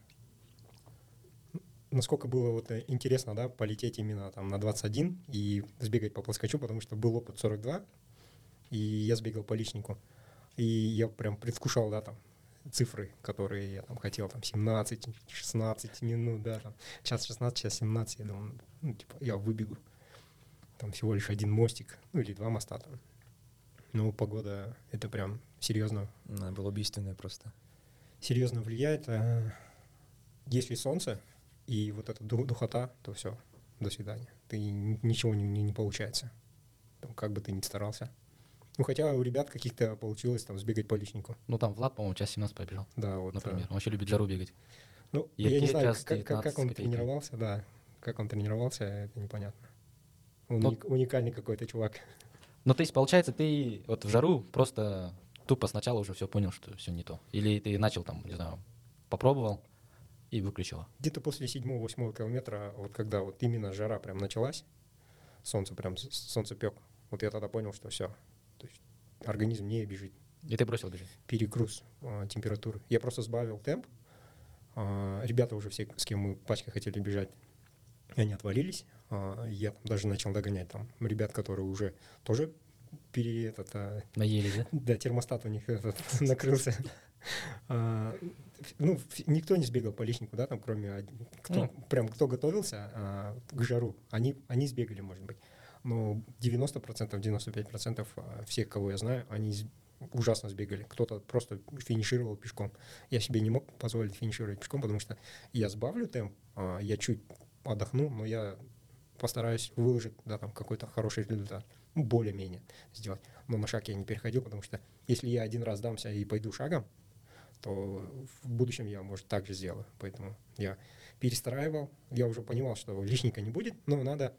Насколько было вот э, интересно, да, полететь именно там на 21 и сбегать по плоскочу, потому что был опыт 42, и я сбегал по личнику. И я прям предвкушал, да, там, цифры, которые я там хотел, там, 17, 16 минут, да, там, час 16, час 17, я думаю, ну, типа, я выбегу. Там всего лишь один мостик, ну, или два моста там. Ну, погода, это прям серьезно,
Она была убийственная просто.
серьезно влияет. А Если солнце и вот эта ду- духота, то все, до свидания. Ты ничего не, не, не получается. Там, как бы ты ни старался. Ну, хотя у ребят каких-то получилось там сбегать по личнику.
Ну, там Влад, по-моему, час 17 пробежал,
Да, вот.
например. Он вообще любит жару бегать.
Ну,
И
я не знаю, как, как, как
19
он
копейки.
тренировался, да. Как он тренировался, это непонятно. Он
Ну,
уник- уникальный какой-то чувак.
Ну, то есть, получается, ты вот в жару просто тупо сначала уже все понял, что все не то. Или ты начал там, не знаю, попробовал и выключила.
Где-то после седьмого-восьмого километра, вот когда вот именно жара прям началась, солнце прям, солнце пек, вот я тогда понял, что все. Организм не бежит.
И ты бросил бежать.
Перегруз а, температуры. Я просто сбавил темп. А, ребята уже все, с кем мы пачкой хотели бежать, они отвалились. А, я там даже начал догонять там ребят, которые уже тоже пере, этот, а,
Наелись, да?
да, термостат у них этот, *laughs* накрылся. А, Ну, никто не сбегал по личнику, да, там, кроме кто,
Ну.
прям кто готовился а, к жару, они, они сбегали, может быть. Но 90%, 95% а, всех, кого я знаю, они ужасно сбегали. Кто-то просто финишировал пешком. Я себе не мог позволить финишировать пешком, потому что я сбавлю темп, а, я чуть отдохну, но я постараюсь выложить, да, там, какой-то хороший результат. Ну, более-менее сделать. Но на шаг я не переходил, потому что если я один раз дамся и пойду шагом, то в будущем я, может, так же сделаю. Поэтому я перестраивал. Я уже понимал, что лишника не будет, но надо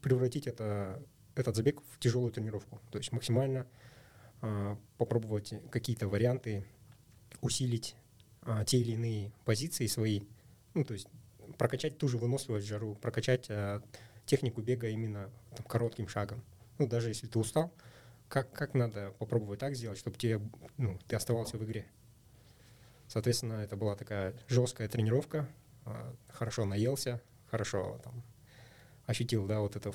превратить это, этот забег в тяжелую тренировку. То есть максимально а, попробовать какие-то варианты усилить а, те или иные позиции свои. Ну, то есть прокачать ту же выносливость в жару, прокачать а, технику бега именно там, коротким шагом. Ну, даже если ты устал, как, как надо попробовать так сделать, чтобы тебе, ну, ты оставался в игре. Соответственно, это была такая жесткая тренировка, а, хорошо наелся, хорошо там ощутил, да, вот это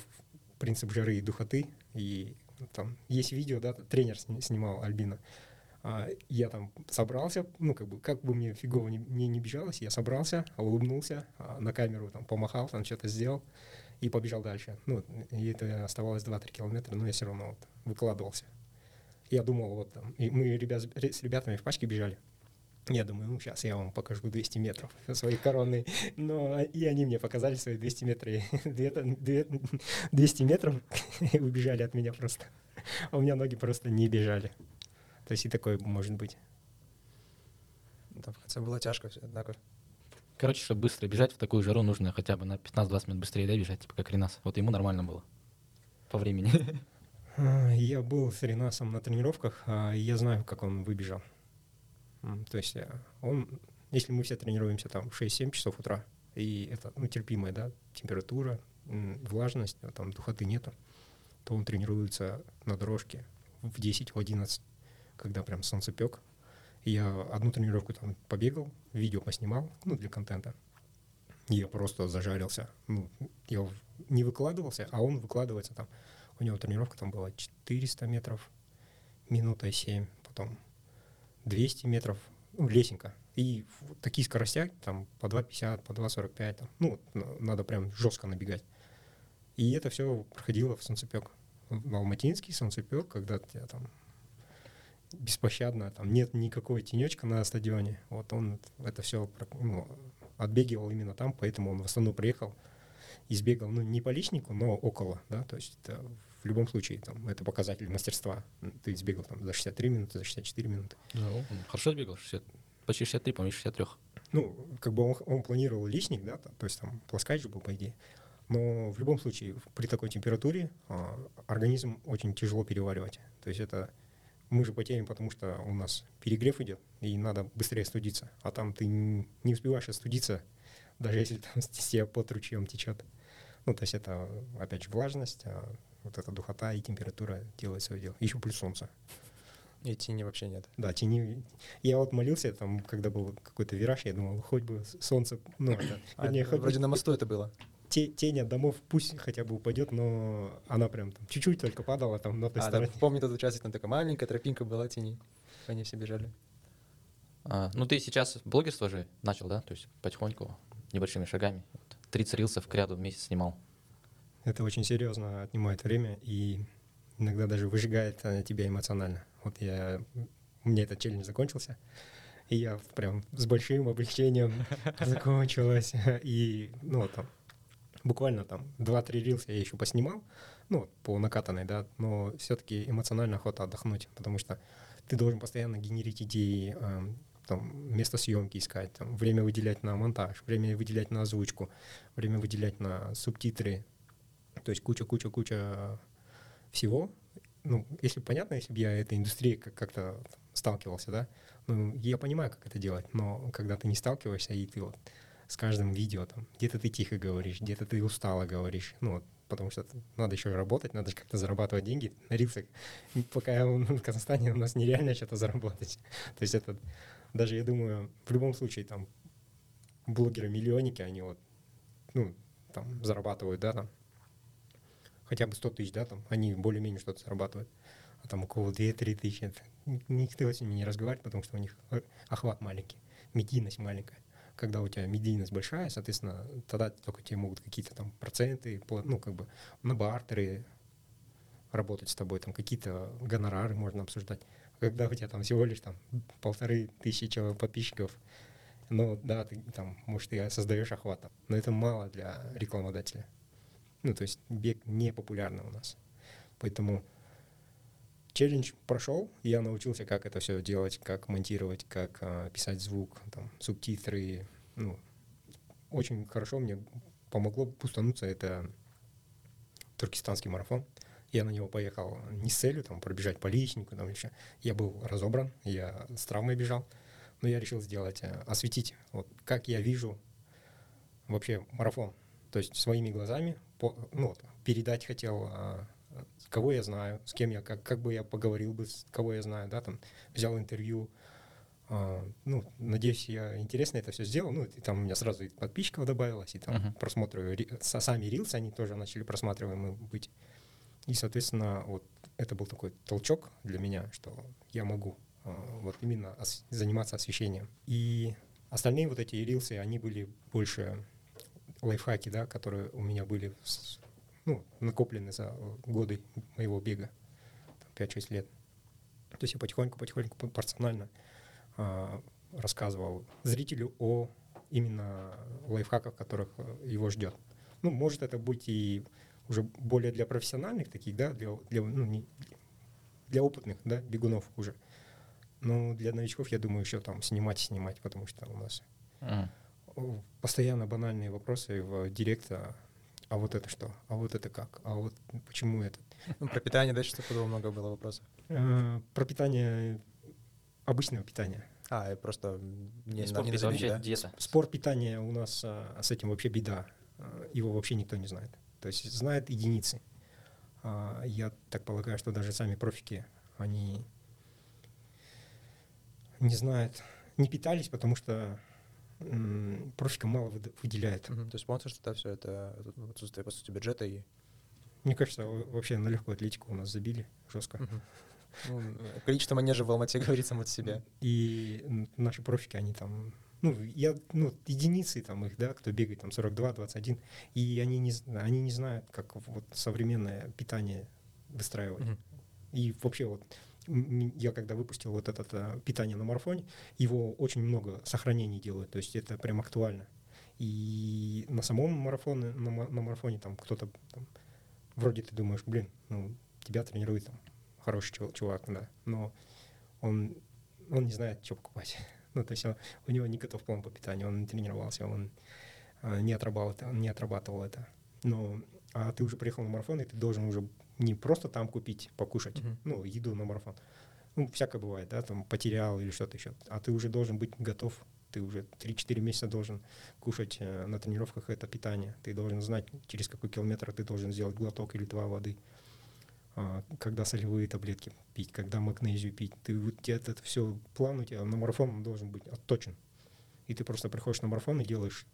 принцип жары и духоты. И там есть видео, да, тренер сни- снимал Альбина. А, я там собрался, ну, как бы, как бы мне фигово не, не, не бежалось, я собрался, улыбнулся, а, на камеру там помахал, там что-то сделал и побежал дальше. Ну, и это оставалось 2-3 километра, но я все равно вот выкладывался. Я думал, вот там, и мы ребят, с ребятами в пачке бежали. Я думаю, ну, сейчас я вам покажу 200 метров *laughs* свои коронные. Но и они мне показали свои 200 метров. И две- две- 200 метров *laughs* и убежали от меня просто. А у меня ноги просто не бежали. То есть и такое может быть.
Там в конце было тяжко все, однако.
Короче, чтобы быстро бежать в такую жару, нужно хотя бы на 15-20 минут быстрее да, бежать, типа как Ренас. Вот ему нормально было по времени. *laughs*
А, Я был с Ренасом на тренировках, а, и я знаю, как он выбежал. То есть э, он, если мы все тренируемся там в 6-7 часов утра, и это ну, терпимая да, температура, влажность, а там духоты нету, то он тренируется на дорожке в 10, в 11, когда прям солнцепек. И я одну тренировку там побегал, видео поснимал, ну, для контента. Я просто зажарился. Ну, я не выкладывался, а он выкладывается там. У него тренировка там была 400 метров, минута 7, потом 200 метров, ну, лесенка. И такие скоростя, там, по 2,50, по 2,45, там, ну, надо прям жестко набегать. И это все проходило в солнцепек. В Алматинский солнцепек, когда тебя там беспощадно, там нет никакого тенечка на стадионе. Вот он это все отбегивал именно там, поэтому он в основном приехал и сбегал, ну, не по личнику, но около, да, то есть это в любом случае там это показатель мастерства. Ты сбегал там за 63 минуты, за 64 минуты.
Он Хорошо сбегал, 60, почти 63, по-моему, 63.
Ну, как бы он, он планировал личник, да, то есть там плоскач же был, по идее. Но в любом случае, при такой температуре а, организм очень тяжело переваривать. То есть это мы же потеем, потому что у нас перегрев идет, и надо быстрее студиться. А там ты не успеваешь остудиться, даже если там *laughs* с тебя под ручьем течет. Ну, то есть это, опять же, влажность, а, вот эта духота и температура делает свое дело. Еще плюс солнце.
И тени вообще нет.
Да, тени. Я вот молился, там, когда был какой-то вираж, я думал, хоть бы солнце, ну, это,
А,
вернее, хоть бы
вроде на мосту это было.
те- тень от домов пусть хотя бы упадет, но она прям там чуть-чуть только падала там на той
А, да,
стороне.
помню тот участок, там такая маленькая тропинка была тени. Они все бежали.
А, ну, ты сейчас блогерство же начал, да? То есть потихоньку, небольшими шагами. Вот 30 рилсов к ряду в месяц снимал.
Это очень серьезно отнимает время и иногда даже выжигает э, тебя эмоционально. Вот я, у меня этот челлендж закончился, и я прям с большим облегчением *laughs* закончилось. И, ну, там, буквально там 2-3 рилса я еще поснимал, ну, по накатанной, да, но все-таки эмоционально охота отдохнуть, потому что ты должен постоянно генерить идеи, эм, там, место съемки искать, там, время выделять на монтаж, время выделять на озвучку, время выделять на субтитры, то есть куча-куча-куча всего. Ну, если понятно, если бы я этой индустрией как- как-то сталкивался, да, ну, я понимаю, как это делать, но когда ты не сталкиваешься, и ты вот с каждым видео, там, где-то ты тихо говоришь, где-то ты устало говоришь, ну, вот, потому что надо еще работать, надо же как-то зарабатывать деньги. На рилсах, пока я в Казахстане, у нас нереально что-то заработать. *laughs* То есть это, даже я думаю, в любом случае, там, блогеры-миллионники, они вот, ну, там, зарабатывают, да, там, хотя бы 100 тысяч, да, там, они более-менее что-то зарабатывают. А там у кого 2-3 тысячи, это ни- никто с ними не разговаривает, потому что у них э, охват маленький, медийность маленькая. Когда у тебя медийность большая, соответственно, тогда только тебе могут какие-то там проценты, ну, как бы на бартеры работать с тобой, там какие-то гонорары можно обсуждать. Когда у тебя там всего лишь там полторы тысячи подписчиков, ну да, ты там, может, ты создаешь охват, но это мало для рекламодателя. Ну, то есть бег не популярный у нас. Поэтому челлендж прошел, я научился, как это все делать, как монтировать, как а, писать звук, там, субтитры. Ну, очень хорошо мне помогло пустануться. Это туркестанский марафон. Я на него поехал не с целью там, пробежать по личнику, там, еще. Я был разобран, я с травмой бежал, но я решил сделать, э, осветить, вот, как я вижу вообще марафон. То есть своими глазами, по, ну, вот, передать хотел, а, кого я знаю, с кем я, как, как бы я поговорил бы, с кого я знаю, да, там, взял интервью, а, ну, надеюсь, я интересно это все сделал, ну, и там у меня сразу и подписчиков добавилось, и там
Мгм.
просмотры, сами рилсы, они тоже начали просматриваемы быть. И, соответственно, вот это был такой толчок для меня, что я могу а, вот именно ос- заниматься освещением. И остальные вот эти рилсы, они были больше лайфхаки, да, которые у меня были ну, накоплены за годы моего бега, там, 5-6 лет. То есть я потихоньку-потихоньку порционально а, рассказывал зрителю о именно лайфхаках, которых э, его ждет. Ну, может это быть и уже более для профессиональных таких, да, для, для, ну, не- для опытных, да, бегунов уже. Ну, для новичков, я думаю, еще там снимать и снимать, потому что у нас о, постоянно банальные вопросы в директ, а, вот это что, а вот это как, а вот почему это.
Ну, про питание дальше стопудово много было вопросов.
Э, Про питание, обычное питание.
А, просто не,
спорт
не
вообще
да?
диета.
Спорт питания у нас а, с этим вообще беда. А, Его вообще никто не знает. То есть знают единицы. А, Я так полагаю, что даже сами профики, они не знают, не питались, потому что м, профикам мало выделяет.
Мгм. То есть спонсорство, да, все это э, отсутствие, по сути, бюджета и...
Мне кажется, во- вообще на легкую атлетику у нас забили жестко.
Мгм. Ну, количество манежей в Алмате *laughs* говорит само за себя.
И наши профики, они там, ну, я, ну, единицы там их, да, кто бегает, там 42, 21, и они не, они не знают, как вот современное питание выстраивать.
Мгм.
И вообще вот я когда выпустил вот это а, питание на марафоне, его очень много сохранений делают, то есть это прям актуально. И на самом марафоне, на, на марафоне там кто-то там, вроде ты думаешь, блин, ну, тебя тренирует там хороший чувак, да, но он, он не знает, что покупать. Ну, то есть он- у него не готов план по питанию, он не тренировался, он а, не отрабатывал, это- не отрабатывал это. Но а ты уже приехал на марафон, и ты должен уже не просто там купить, покушать,
Мгм.
ну, еду на марафон. Ну, всякое бывает, да, там потерял или что-то еще. А ты уже должен быть готов. Ты уже 3-4 месяца должен кушать э, на тренировках это питание. Ты должен знать, через какой километр ты должен сделать глоток или два воды. А, когда солевые таблетки пить, когда магнезию пить. Ты вот тебе это все план у тебя на марафон он должен быть отточен. И ты просто приходишь на марафон и делаешь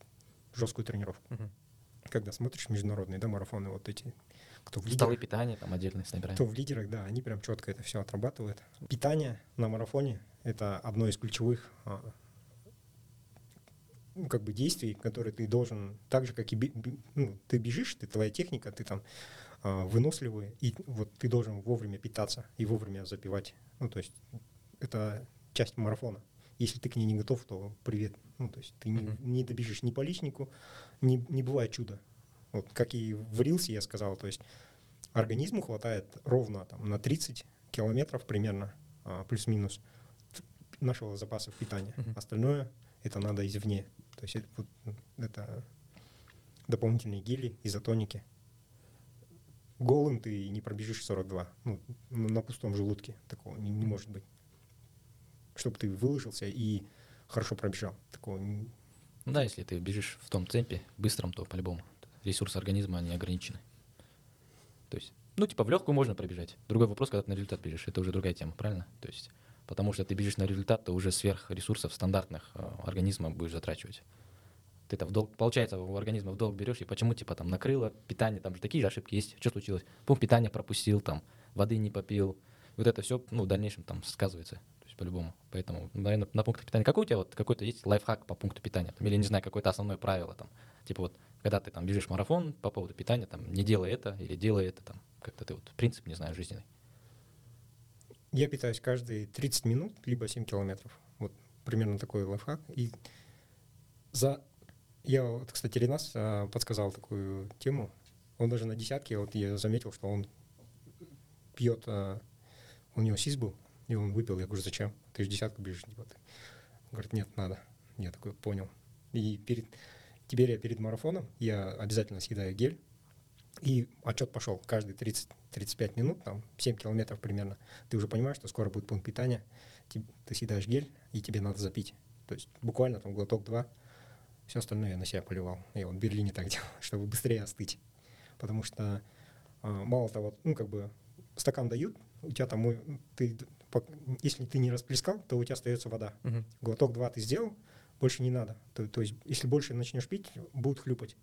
жесткую тренировку.
Мгм.
Когда смотришь международные да, марафоны, вот эти, кто в
Столы
лидерах,
питания там отдельно с набираем.
кто в лидерах, да, они прям четко это все отрабатывают. Питание на марафоне — это одно из ключевых а, ну, как бы действий, которые ты должен, так же, как и ну, ты бежишь, ты твоя техника, ты там а, выносливый, и вот ты должен вовремя питаться и вовремя запивать. Ну, то есть это часть марафона. Если ты к ней не готов, то привет. Ну, то есть ты не, не добежишь ни по личнику, не, не бывает чуда. Вот как и в Рилсе я сказал, то есть организму хватает ровно там, на 30 километров примерно, а, плюс-минус, нашего запаса питания. Остальное это надо извне. То есть это, м, это дополнительные гели, изотоники. Голым ты не пробежишь 42. Ну, на пустом желудке такого не, не может быть. Чтобы ты выложился и хорошо пробежал. Такого не-
Ну да, если ты бежишь в том темпе, быстром, то по-любому ресурсы организма они ограничены. То есть, ну, типа, в легкую можно пробежать. Другой вопрос, когда ты на результат бежишь, это уже другая тема, правильно? То есть, потому что ты бежишь на результат, то уже сверх ресурсов стандартных э, организма будешь затрачивать. Ты это в долг, получается, у организма в долг берешь, и почему, типа, там, накрыло, питание, там же такие же ошибки есть. Что случилось? Пункт питания пропустил, там, воды не попил. Вот это все, ну, в дальнейшем там сказывается. То есть, по-любому. Поэтому, наверное, на пунктах питания. Какой у тебя вот какой-то есть лайфхак по пункту питания? Там, или, не знаю, какое-то основное правило там? Типа вот, когда ты там бежишь марафон по поводу питания, там, не делай это или делай это, там, как-то ты вот принцип, не знаю, жизненный.
Я питаюсь каждые 30 минут, либо 7 километров. Вот примерно такой лайфхак. И за... Я, вот, кстати, Ренас а, подсказал такую тему. Он даже на десятке, вот я заметил, что он пьет... а, у него сис был, и он выпил. Я говорю, зачем? Ты же десятку бежишь. Типа, ты. Он говорит, нет, надо. Я такой, понял. И перед... Теперь я перед марафоном, я обязательно съедаю гель, и отчет пошел. Каждые 30-35 минут, там 7 километров примерно, ты уже понимаешь, что скоро будет пункт питания, ты, ты съедаешь гель, и тебе надо запить. То есть буквально там глоток-два, все остальное я на себя поливал. Я вот в Берлине так *laughs* делал, чтобы быстрее остыть. Потому что а, мало того, ну как бы стакан дают, у тебя там, ты, если ты не расплескал, то у тебя остается вода.
Мгм.
Глоток два ты сделал, больше не надо. То, то есть если больше начнешь пить, будут хлюпать.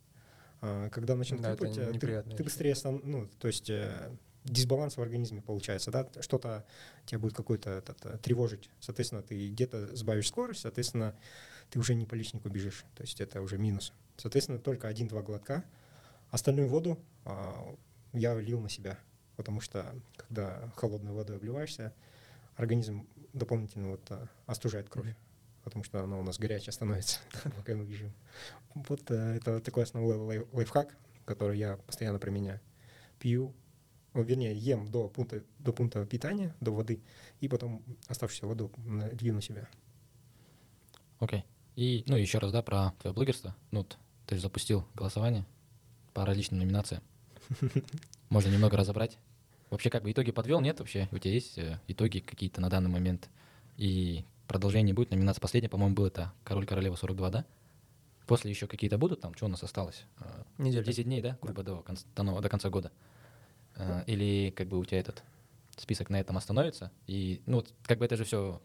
А, когда начнут
Да,
хлюпать, э, ты, ты быстрее, стан- ну, то есть э, дисбаланс в организме получается, да, что-то тебя будет какой-то э, тревожить. Соответственно, ты где-то сбавишь скорость, соответственно, ты уже не по личнику бежишь. То есть это уже минус. Соответственно, только один-два глотка. Остальную воду а, я лил на себя, потому что когда холодной водой обливаешься, организм дополнительно вот, а, остужает кровь, потому что она у нас горячая становится, *laughs* пока мы бежим. Вот э, это такой основной лай- лайфхак, который я постоянно применяю. Пью вернее, ем до пункта, до пункта питания, до воды, и потом оставшуюся воду лью на себя.
Окей. И, ну, еще раз, да, про твое блогерство. Ну, ты же запустил голосование по различным номинациям. *laughs* Можно немного разобрать. Вообще, как бы итоги подвел, нет вообще? У тебя есть э, итоги какие-то на данный момент? И продолжение будет, номинация последняя, по-моему, был это «Король королева 42», да? После еще какие-то будут там? Что у нас осталось? Э,
Неделя.
10 дней, да, грубо до, конца, до, до конца года? Э, Или как бы у тебя этот список на этом остановится? И, ну, вот, как бы это же все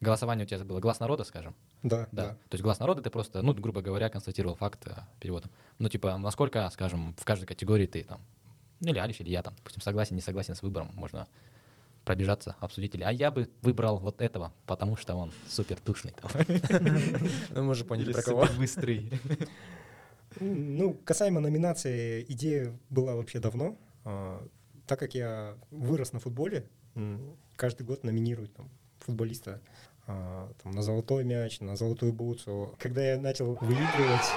голосование у тебя было глаз народа, скажем.
Да,
Да.
да.
То есть глаз народа ты просто, ну, грубо говоря, констатировал факт э, переводом. Ну, типа, насколько, скажем, в каждой категории ты там, ну, или Алиш, или я там, допустим, согласен, не согласен с выбором, можно пробежаться, обсудить. Или, а я бы выбрал вот этого, потому что он супер душный. Там. *laughs*
Ну, мы уже поняли, про кого.
быстрый. *laughs*
Ну, касаемо номинации, идея была вообще давно. А, Так как я вырос на футболе, каждый год номинируют там, футболиста а, там, на золотой мяч, на золотую бутсу. Когда я начал выигрывать,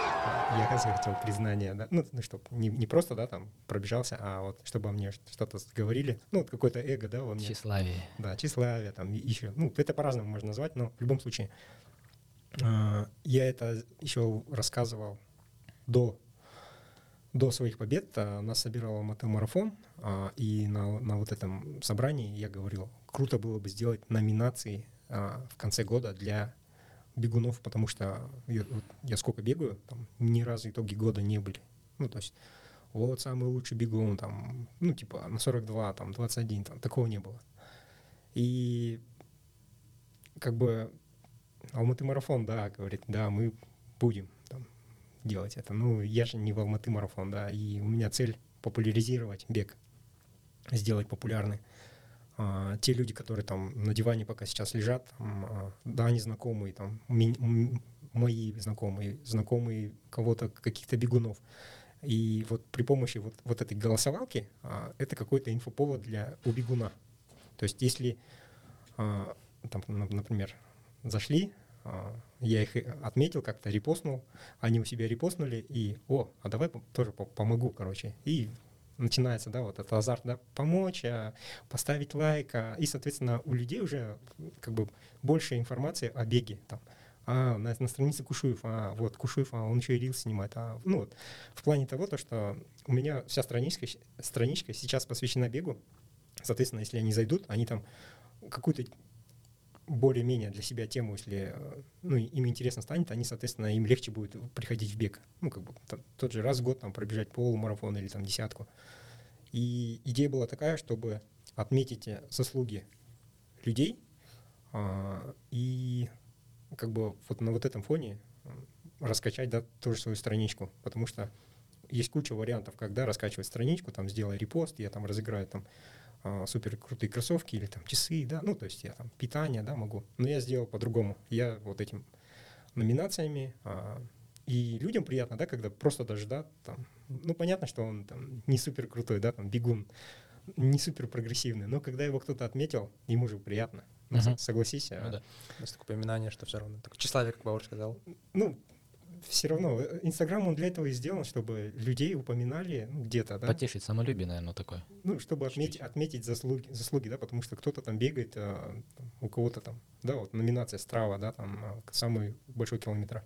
я хотел признания, да, ну, ну чтобы не, не просто, да, там, пробежался, а вот, чтобы о мне что-то говорили, ну, вот какое-то эго, да, во мне.
Тщеславие.
Да, тщеславие, там еще. Ну, это по-разному можно назвать, но в любом случае. а, Я это еще рассказывал до, до своих побед. А, Нас собирал Алматы-марафон, а, и на, на вот этом собрании я говорил, круто было бы сделать номинации а, в конце года для бегунов, потому что я, вот я сколько бегаю, там, ни разу итоги года не были. Ну, то есть вот самый лучший бегун, там, ну, типа на 42, там, 21, там, такого не было. И как бы Алматы марафон, да, говорит, да, мы будем делать это. Ну, я же не в Алматы марафон, да, и у меня цель популяризировать бег, сделать популярный. А, те люди, которые там на диване пока сейчас лежат, там, а, да, они знакомые, там, ми- мои знакомые, знакомые кого-то, каких-то бегунов. И вот при помощи вот, вот этой голосовалки а, это какой-то инфоповод для у бегуна. То есть если, а, там, на- например, зашли, я их отметил, как-то репостнул, они у себя репостнули, и, о, а давай тоже по- помогу, короче. И начинается, да, вот этот азарт, да, помочь, а, поставить лайк, а, и, соответственно, у людей уже как бы больше информации о беге, там, а, на, на странице Кушуев, а, вот, Кушуев, а, он еще и рилс снимает, а, ну, вот, в плане того, то, что у меня вся страничка, страничка сейчас посвящена бегу, соответственно, если они зайдут, они там какую-то более-менее для себя тему, если э, ну, им интересно станет, они, соответственно, им легче будет приходить в бег. Ну, как бы тот же раз в год там пробежать полумарафон или там десятку. И идея была такая, чтобы отметить э, заслуги людей а, и как бы вот на вот этом фоне э, раскачать, да, тоже свою страничку, потому что есть куча вариантов, когда раскачивать страничку, там, сделай репост, я там разыграю там а, супер крутые кроссовки или там часы, да, ну, то есть я там питание, да, могу. Но я сделал по-другому. Я вот этим номинациями, а, и людям приятно, да, когда просто даже, да, там, ну, понятно, что он там не супер крутой, да, там, бегун, не супер прогрессивный, но когда его кто-то отметил, ему же приятно. Ну,
Мгм.
со- Согласись.
Ну
а,
да.
У нас такое упоминание, что все равно. Так, тщеславие, как Бауэр сказал.
Ну, все равно, э, Инстаграм, он для этого и сделан, чтобы людей упоминали ну, где-то, да,
Потешить самолюбие, наверное, такое.
ну, чтобы отметить,
Чуть-чуть.
отметить заслуги, заслуги, да, потому что кто-то там бегает, а, там, у кого-то там, да, вот номинация Страва, да, там к- самый большой километр.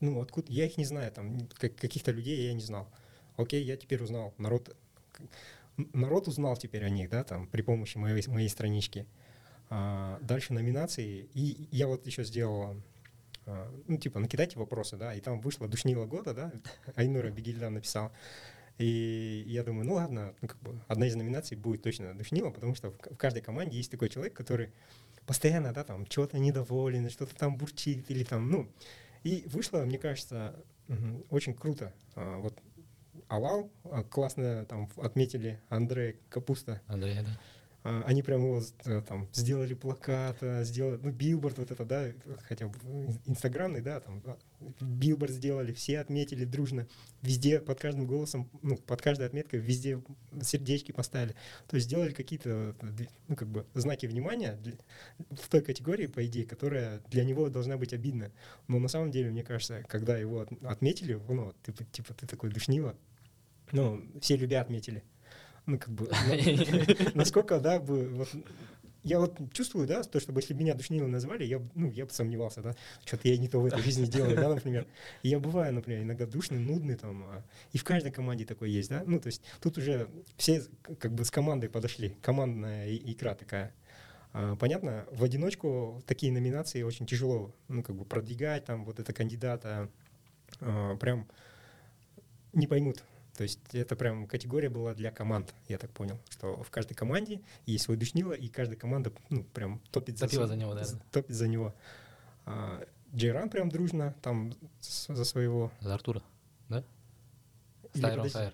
Ну, откуда, я их не знаю, там, как- каких-то людей я не знал. Окей, я теперь узнал, народ, народ узнал теперь о них, да, там, при помощи моей, моей странички. А, дальше номинации, и я вот еще сделал, ну, типа, накидайте вопросы, да, и там вышло «Душнило года», да, Айнура Бегильдан написал. И я думаю, ну ладно, ну, как бы одна из номинаций будет точно Душнила, потому что в, каждой команде есть такой человек, который постоянно, да, там, чего-то недоволен, что-то там бурчит или там, ну. И вышло, мне кажется, очень круто. А, Вот Алал а, классно там отметили Андре Капуста.
Андрей, да?
А, Они прям его э, там сделали плакат, а, сделали, ну, билборд вот это, да, хотя бы ин- инстаграмный, да, там, а, билборд сделали, все отметили дружно, везде, под каждым голосом, ну, под каждой отметкой, везде сердечки поставили. То есть сделали какие-то, э, ну, как бы, знаки внимания в той категории, по идее, которая для него должна быть обидна. Но на самом деле, мне кажется, когда его от- отметили, ну, типа, типа ты такой душнило, ну, все любя отметили. Ну, как бы, *laughs* *laughs* насколько, да, бы, я вот чувствую, да, то, чтобы если бы меня душнилом назвали, я, ну, я бы сомневался, да, что-то я не то в этой жизни делаю, да, например. И я бываю, например, иногда душный, нудный там, а, и в каждой команде такой есть, да, ну, то есть тут уже все как бы с командой подошли, командная игра такая. А, Понятно, в одиночку такие номинации очень тяжело, ну, как бы продвигать там вот это кандидата, а, прям не поймут. То есть это прям категория была для команд, я так понял, что в каждой команде есть свой душнило, и каждая команда ну, прям топит за,
Топила за него, да,
топит за него. А, Джейран прям дружно там за своего.
За Артура, да?
Подожди.
Fire.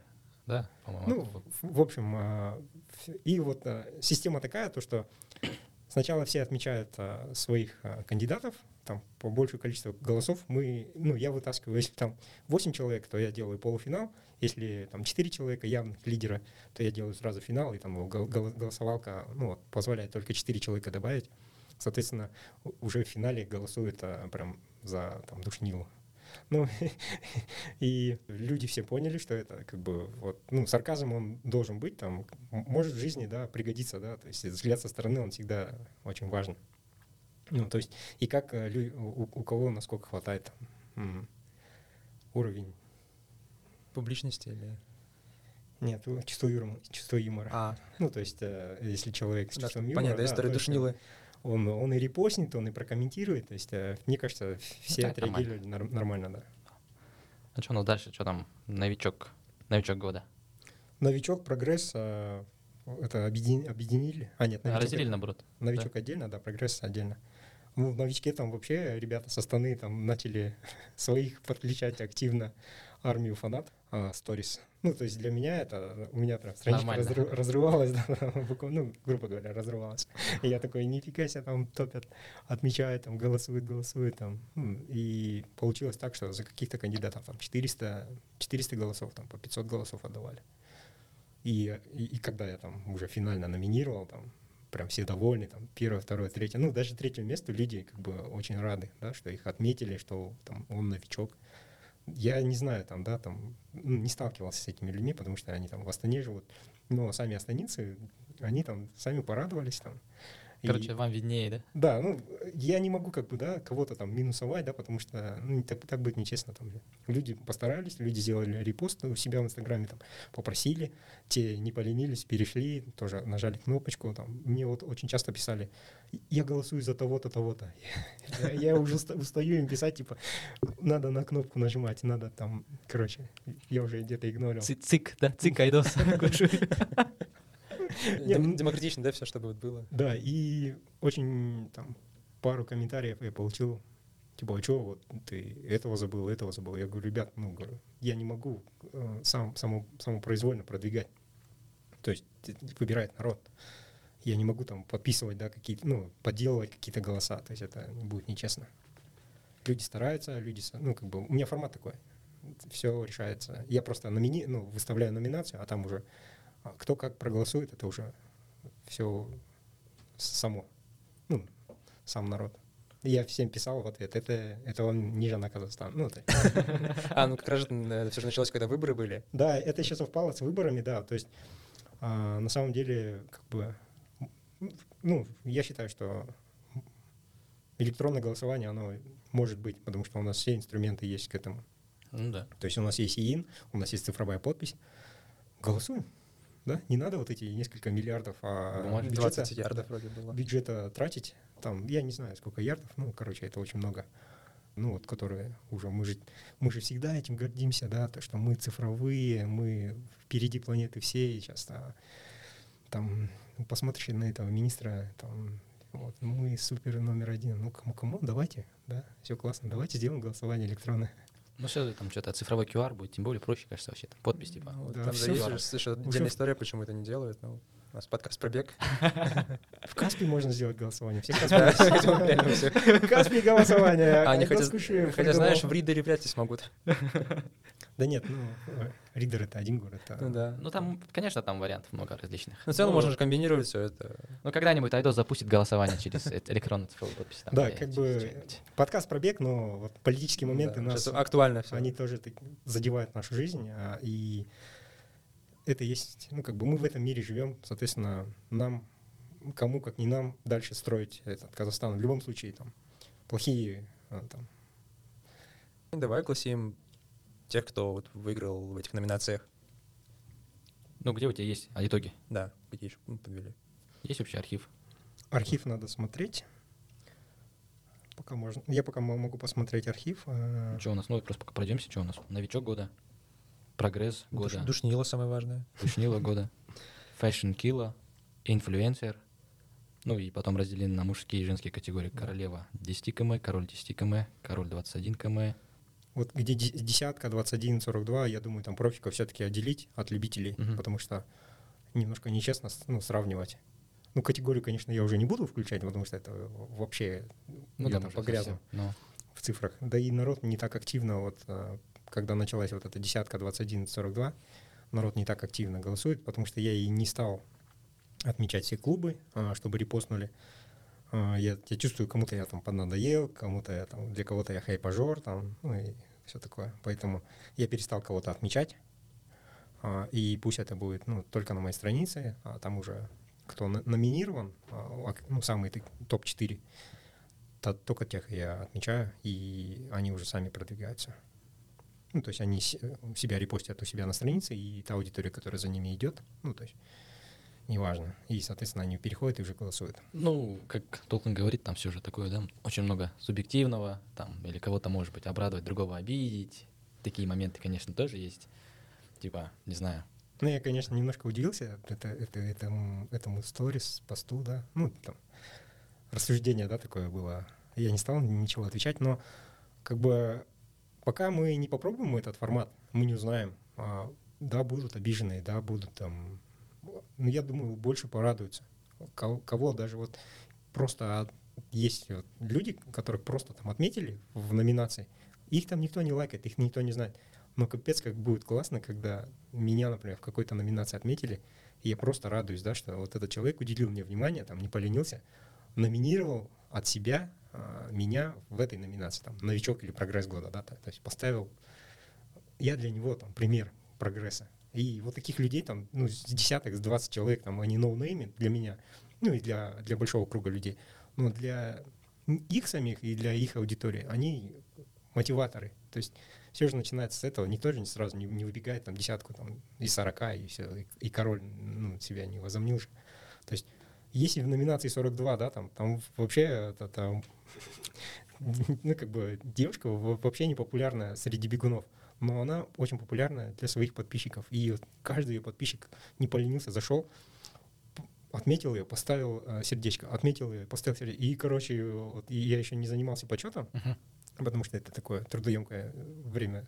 Да, по-моему.
Ну, в, общем, а, и вот а, система такая, то что сначала все отмечают а, своих кандидатов, там по большему количеству голосов мы, ну, я вытаскиваю, если там 8 человек, то я делаю полуфинал, если там 4 человека явных лидера, то я делаю сразу финал, и там гол- гол- голосовалка, ну, позволяет только 4 человека добавить. Соответственно, уже в финале голосуют а, прям за там душнилу. Ну, *laughs* и люди все поняли, что это как бы вот, ну, сарказм он должен быть, там, может в жизни, да, пригодиться, да, то есть взгляд со стороны, он всегда очень важен. Ну, то есть, и как э, у, у кого насколько хватает там, уровень,
Публичности или...
нет, у- чувство юмора, чувство юмора.
А,
Ну, то есть, э, если человек с
да,
чувством юмора,
понятно,
да,
история душнилы.
он, он и репостнет, он и прокомментирует, то есть, э, мне кажется, все
так нормально.
отреагировали нар- нормально, да.
А что у нас дальше? Что там? Новичок. Новичок года.
Новичок, прогресс, э, это объедин- объединили. А, нет,
А,
новичок,
разделили наоборот.
новичок отдельно, да, прогресс отдельно. Ну, в новичке там вообще ребята со стороны там начали *laughs* своих подключать активно армию фанат, а, сторис. Ну, то есть для меня это, у меня прям страничка разры- разрывалась, *laughs* да, ну, грубо говоря, разрывалась. И я такой, нифига себе, там топят, отмечают, там, голосуют, голосуют, там. И получилось так, что за каких-то кандидатов там 400, 400 голосов, там, по 500 голосов отдавали. И, и, и когда я там уже финально номинировал, там, прям все довольны, там, первое, второе, третье, ну, даже третье место люди как бы очень рады, да, что их отметили, что там он новичок. Я не знаю, там, да, там, ну, не сталкивался с этими людьми, потому что они там в Астане живут, но сами астанинцы, они там сами порадовались там. И-
Короче, вам виднее, да?
да, ну, я не могу как бы, да, кого-то там минусовать, да, потому что, ну, так, так будет нечестно там. Люди постарались, люди сделали репост у себя в Инстаграме, там, попросили, те не поленились, перешли, тоже нажали кнопочку, там, мне вот очень часто писали, я голосую за того-то, того-то. Я, уже уста- устаю им писать, типа, надо на кнопку нажимать, надо там, короче, я уже где-то игнорил.
Ци- Цик, да? Цик, айдос. *laughs*
Дем- Демократично, да, все, чтобы вот было.
Да, и очень там пару комментариев я получил, типа, а что, вот ты этого забыл, этого забыл. Я говорю, ребят, ну, говорю, я не могу э, сам, само, самопроизвольно продвигать. То есть выбирает народ. Я не могу там подписывать, да, какие-то, ну, подделывать какие-то голоса. То есть это будет нечестно. Люди стараются, люди, ну, как бы, у меня формат такой. Все решается. Я просто номини, ну, выставляю номинацию, а там уже а, кто как проголосует, это уже все само. Ну, сам народ. Я всем писал в ответ, это, это он ниже на Казахстан. Ну, это- *laughs*
А, ну как раз все же началось, когда выборы были.
да, это еще совпало с выборами, да. То есть а, на самом деле, как бы, ну, я считаю, что электронное голосование, оно может быть, потому что у нас все инструменты есть к этому.
Ну да.
То есть у нас есть ИИН, у нас есть цифровая подпись. Голосуем. Да? Не надо вот эти несколько миллиардов а бюджета,
20 ярдов вроде было.
бюджета тратить. Там, я не знаю, сколько ярдов, ну, короче, это очень много. Ну, вот, которые уже, мы же, мы же всегда этим гордимся, да, то, что мы цифровые, мы впереди планеты всей сейчас. а, там, ну, посмотришь на этого министра, там, вот, мы супер номер один. Ну, кому, кому, давайте, да, все классно, давайте сделаем голосование электронное.
Ну все, там что-то цифровой QR будет, тем более проще, кажется, вообще. Там подпись, типа.
Ну, вот
Да,
там же
всё.
есть, отдельная история, почему это не делают. Ну, у нас подкаст пробег. *laughs*
В Каспе можно сделать голосование. Все
Да, *laughs*
Каспи. голосование.
А они
Айдос
хотят, хотя, знаешь, в ридере вряд ли смогут. *laughs*
Да нет, ну, э, Ридер это один город. а-
Ну да.
Ну там, конечно, там вариантов много различных.
Ну, в целом
Ну,
можно же комбинировать все это.
Ну когда-нибудь Айдос запустит голосование через э- электронную цифровую подпись.
Да, как бы подкаст пробег, но вот политические моменты
Да,
нас,
актуально все.
они тоже задевают нашу жизнь, а, и это есть, ну, как бы мы в этом мире живем, соответственно, нам, кому, как не нам, дальше строить этот Казахстан. В любом случае, там, плохие, а, там,
Давай огласим тех, кто вот выиграл в этих номинациях.
Ну, где у тебя есть а, итоги?
Да, какие еще ну, подвели.
Есть вообще архив?
архив надо смотреть. Пока можно. Я пока мо- могу посмотреть архив. а,
Что у нас? Ну, просто пока пройдемся, что у нас? Новичок года, прогресс
Душ-
года,
Душнило самое важное.
Душнила *laughs* года, fashion killa, инфлюенсер. Ну и потом разделены на мужские и женские категории. Королева 10 км, король 10 км, король 21 км.
Вот где де- десятка, 21, 42, я думаю, там профиков все-таки отделить от любителей,
Мгм.
потому что немножко нечестно ну, сравнивать. Ну, категорию, конечно, я уже не буду включать, потому что это вообще
Ну
я
да,
там погрязну.
Но
в цифрах. Да и народ не так активно, вот а, когда началась вот эта десятка 21, 42, народ не так активно голосует, потому что я и не стал отмечать все клубы, а, чтобы репостнули. А, Я, я чувствую, кому-то я там поднадоел, кому-то я там, для кого-то я хайпажор, там, ну и все такое. Поэтому я перестал кого-то отмечать. А, И пусть это будет ну, только на моей странице, а там уже кто номинирован, а, ну, самый ты- топ-4, то- только тех я отмечаю, и они уже сами продвигаются. Ну, то есть они себя репостят у себя на странице, и та аудитория, которая за ними идет, ну, то есть неважно. И, соответственно, они переходят и уже голосуют.
Ну, как Толкин говорит, там все же такое, да, очень много субъективного, там, или кого-то, может быть, обрадовать, другого обидеть. Такие моменты, конечно, тоже есть. Типа, не знаю,
Ну, я, конечно, немножко удивился это, это, этому, этому сторис, посту, да, ну, там, рассуждение, да, такое было. Я не стал ничего отвечать, но как бы пока мы не попробуем этот формат, мы не узнаем. А, да, будут обиженные, да, будут там... Ну, я думаю, больше порадуются. Кого, кого даже вот просто есть вот люди, которых просто там отметили в номинации, их там никто не лайкает, их никто не знает. Но капец, как будет классно, когда меня, например, в какой-то номинации отметили, и я просто радуюсь, да, что вот этот человек уделил мне внимание, там, не поленился, номинировал от себя а, меня в этой номинации, там, новичок или прогресс года, да, то, то есть поставил, я для него там пример прогресса. И вот таких людей там, ну, с десяток, с 20 человек, там, они ноунеймы для меня, ну, и для, для большого круга людей. Но для их самих и для их аудитории, они мотиваторы. То есть все же начинается с этого. Никто же сразу не, не выбегает там десятку там, из 40 и все, и, и король ну, себя не возомнил же. То есть если в номинации 42, да, там, там вообще это, там, *laughs* ну, как бы девушка во- вообще не популярна среди бегунов, но она очень популярна для своих подписчиков. И каждый ее подписчик не поленился, зашел, отметил ее, поставил э, сердечко, отметил ее, поставил сердечко. И, короче, вот, и я еще не занимался почетом,
Мгм.
потому что это такое трудоемкое время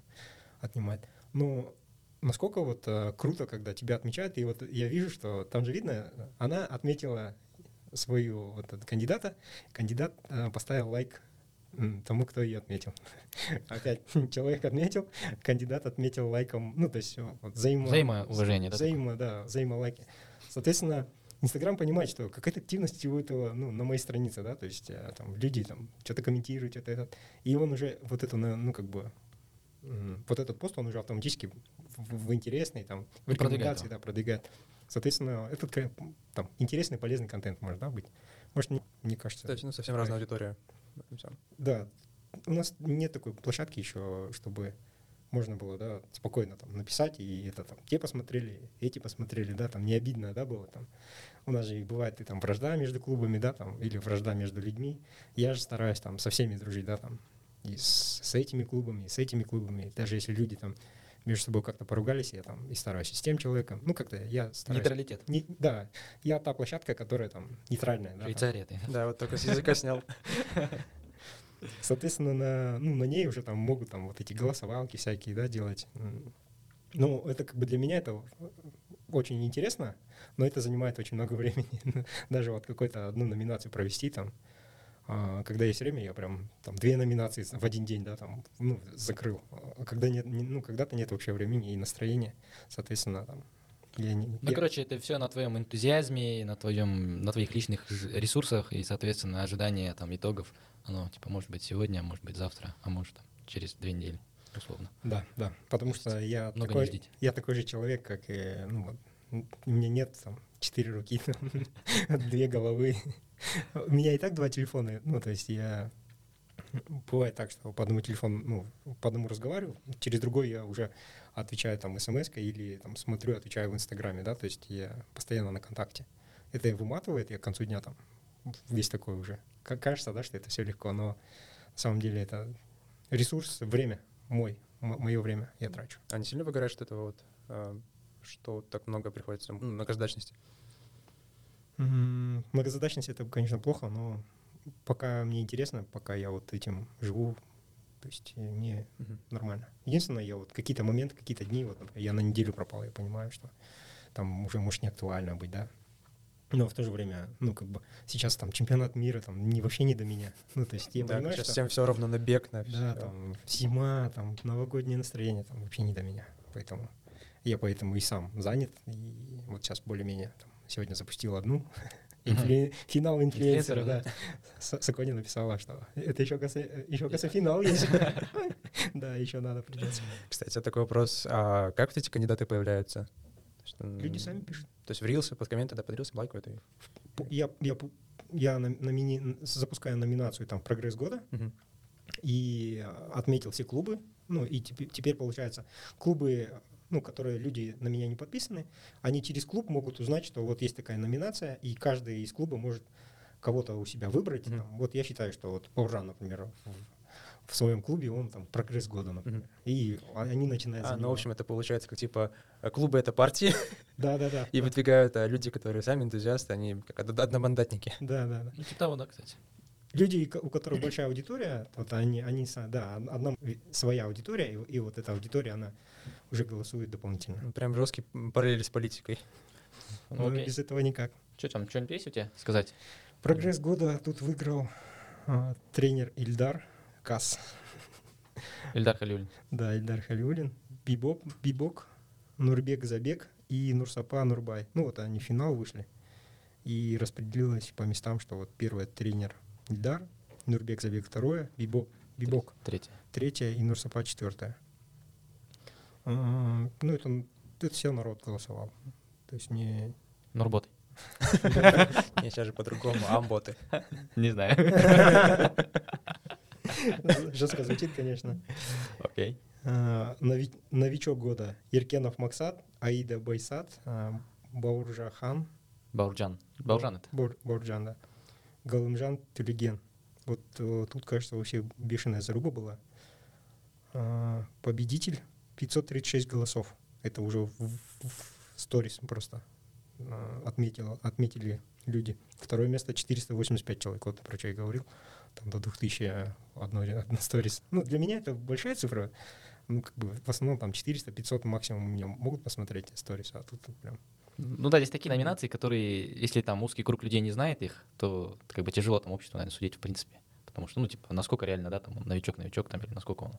отнимает. Но насколько вот э, круто, когда тебя отмечают, и вот я вижу, что там же видно, она отметила свою вот кандидата, кандидат э, поставил лайк тому, кто ее отметил. *laughs* Опять человек отметил, кандидат отметил лайком, ну то есть вот взаимо,
Взаимоуважение, да,
взаимо, да, взаимолайки. Соответственно, Инстаграм понимает, что какая-то активность у этого, ну, на моей странице, да, то есть э, там люди там что-то комментируют, что-то этот, и он уже вот это, ну, как бы, вот этот пост, он уже автоматически в, в интересный, там, в
продвигает
рекомендации,
его.
да, продвигает. Соответственно, этот там интересный, полезный контент может, да, быть. Может, не- мне кажется.
То есть, ну, совсем разная аудитория. В.
Да, у нас нет такой площадки еще, чтобы можно было, да, спокойно там написать, и это там те посмотрели, эти посмотрели, да, там не обидно, да, было там. У нас же бывает и там вражда между клубами, да, там, или вражда между людьми. Я же стараюсь там со всеми дружить, да, там, и с, с этими клубами, и с этими клубами. Даже если люди там между собой как-то поругались, я там и стараюсь и с тем человеком. Ну, как-то я стараюсь.
Нейтралитет.
Не- да, я та площадка, которая там нейтральная. Да.
Швейцария ты.
Да, вот только с языка снял. *laughs*
Соответственно, на, ну, на ней уже там могут там вот эти голосовалки всякие, да, делать. Ну, это как бы для меня это очень интересно, но это занимает очень много *laughs* времени. Даже вот какую-то одну номинацию провести там. А, когда есть время, я прям там две номинации в один день, да, там, ну, закрыл. А когда нет, не- ну, когда-то нет вообще времени и настроения, соответственно, там, я не...
Ну,
я-
короче, это все на твоем энтузиазме, на твоем, на твоих личных ресурсах и, соответственно, ожидание там итогов. Оно, типа, может быть сегодня, а может быть завтра, а может там, через две недели. условно.
Да, да. Потому что я
Много
такой, я такой же человек, как и, ну, вот, у меня нет там четыре руки, *laughs* две головы. *laughs* У меня и так два телефона. Ну, то есть я... Бывает так, что по одному телефону, ну, по одному разговариваю, через другой я уже отвечаю там смс или там смотрю, отвечаю в Инстаграме, да, то есть я постоянно на контакте. Это выматывает, я к концу дня там весь такой уже. Как кажется, да, что это все легко, но на самом деле это ресурс, время мой, мое время я трачу.
А не сильно выгораешь от этого вот, а, что так много приходится, ну, многозадачности?
М, Многозадачность это, конечно, плохо, но пока мне интересно, пока я вот этим живу, то есть э, мне
Мгм.
нормально. Единственное, я вот какие-то моменты, какие-то дни, вот например, я на неделю пропал, я понимаю, что там уже может не актуально быть, да. Но в то же время, ну, как бы сейчас там чемпионат мира, там не, вообще не до меня. *laughs* Ну, то есть я
Да,
понимаю,
сейчас
что...
всем все равно на бег, на
Да,
всё.
там зима, там новогоднее настроение, там вообще не до меня. Поэтому я поэтому и сам занят. И вот сейчас более-менее там, сегодня запустил одну. Инфлю- Финал инфлюенсера, да. С- Саконя написала, что это еще, кажется, еще, кажется, финал есть. *laughs* Да, еще надо придется.
Кстати, такой вопрос. А как вот эти кандидаты появляются?
Люди сами пишут.
То есть в рилсы, под комменты, да, под рилсы лайкают
Я, я, я на- номини- запускаю номинацию там «Прогресс года», и э, отметил все клубы. Ну, и теперь, теперь получается, клубы, ну, которые люди на меня не подписаны, они через клуб могут узнать, что вот есть такая номинация, и каждый из клуба может кого-то у себя выбрать.
Мгм.
Там, вот я считаю, что вот Пауржан, например, в, своем клубе, он там прогресс года, например.
Мгм.
И они начинают
А, ну, в общем, это получается как типа клубы — это партии,
Да-да-да. *laughs*
и выдвигают а люди, которые сами энтузиасты, они как од- одномандатники.
Да-да-да.
Ну, типа того, да, кстати.
Люди, у которых большая аудитория, вот они, они, да, одна своя аудитория, и, и вот эта аудитория, она уже голосует дополнительно.
Ну, Прям жесткий м, параллели с политикой.
Ну,
Но
окей.
без этого никак.
Что там, что-нибудь есть у тебя сказать?
Прогресс года тут выиграл а, тренер Ильдар Кас.
Ильдар Халюлин.
Да, Ильдар Халиулин. Бибок, Бибок, Нурбек Забек и Нурсапа Нурбай. Ну вот они в финал вышли. И распределилось по местам, что вот первый тренер Ильдар, Нурбек Забек второе, Бибок, Бибок
Третий.
третье и Нурсапа четвертое. А, Ну это, это все народ голосовал. То есть не...
Нурбот.
Не, сейчас же по-другому, амботы.
Не знаю.
Жестко звучит, конечно.
Окей.
А, нови- Новичок года Еркенов Максат, Аида Байсат, а, Бауржахан,
Баурджан. Баурджан это.
Борджан, да. Галымжан Тюлеген. Вот э, тут, кажется, вообще бешеная заруба была. А, Победитель 536 голосов. Это уже в, сторис просто а, отметил, отметили люди. Второе место 485 человек, вот про что я говорил. Там до 2000 одно, одна сторис. Ну, для меня это большая цифра. Ну, как бы в основном там 400-500 максимум у меня могут посмотреть сторис, а тут прям
Ну да, здесь такие номинации, которые, если там узкий круг людей не знает их, то как бы тяжело там обществу, наверное, судить в принципе. Потому что, ну, типа, насколько реально, да, там, новичок-новичок, там, или насколько он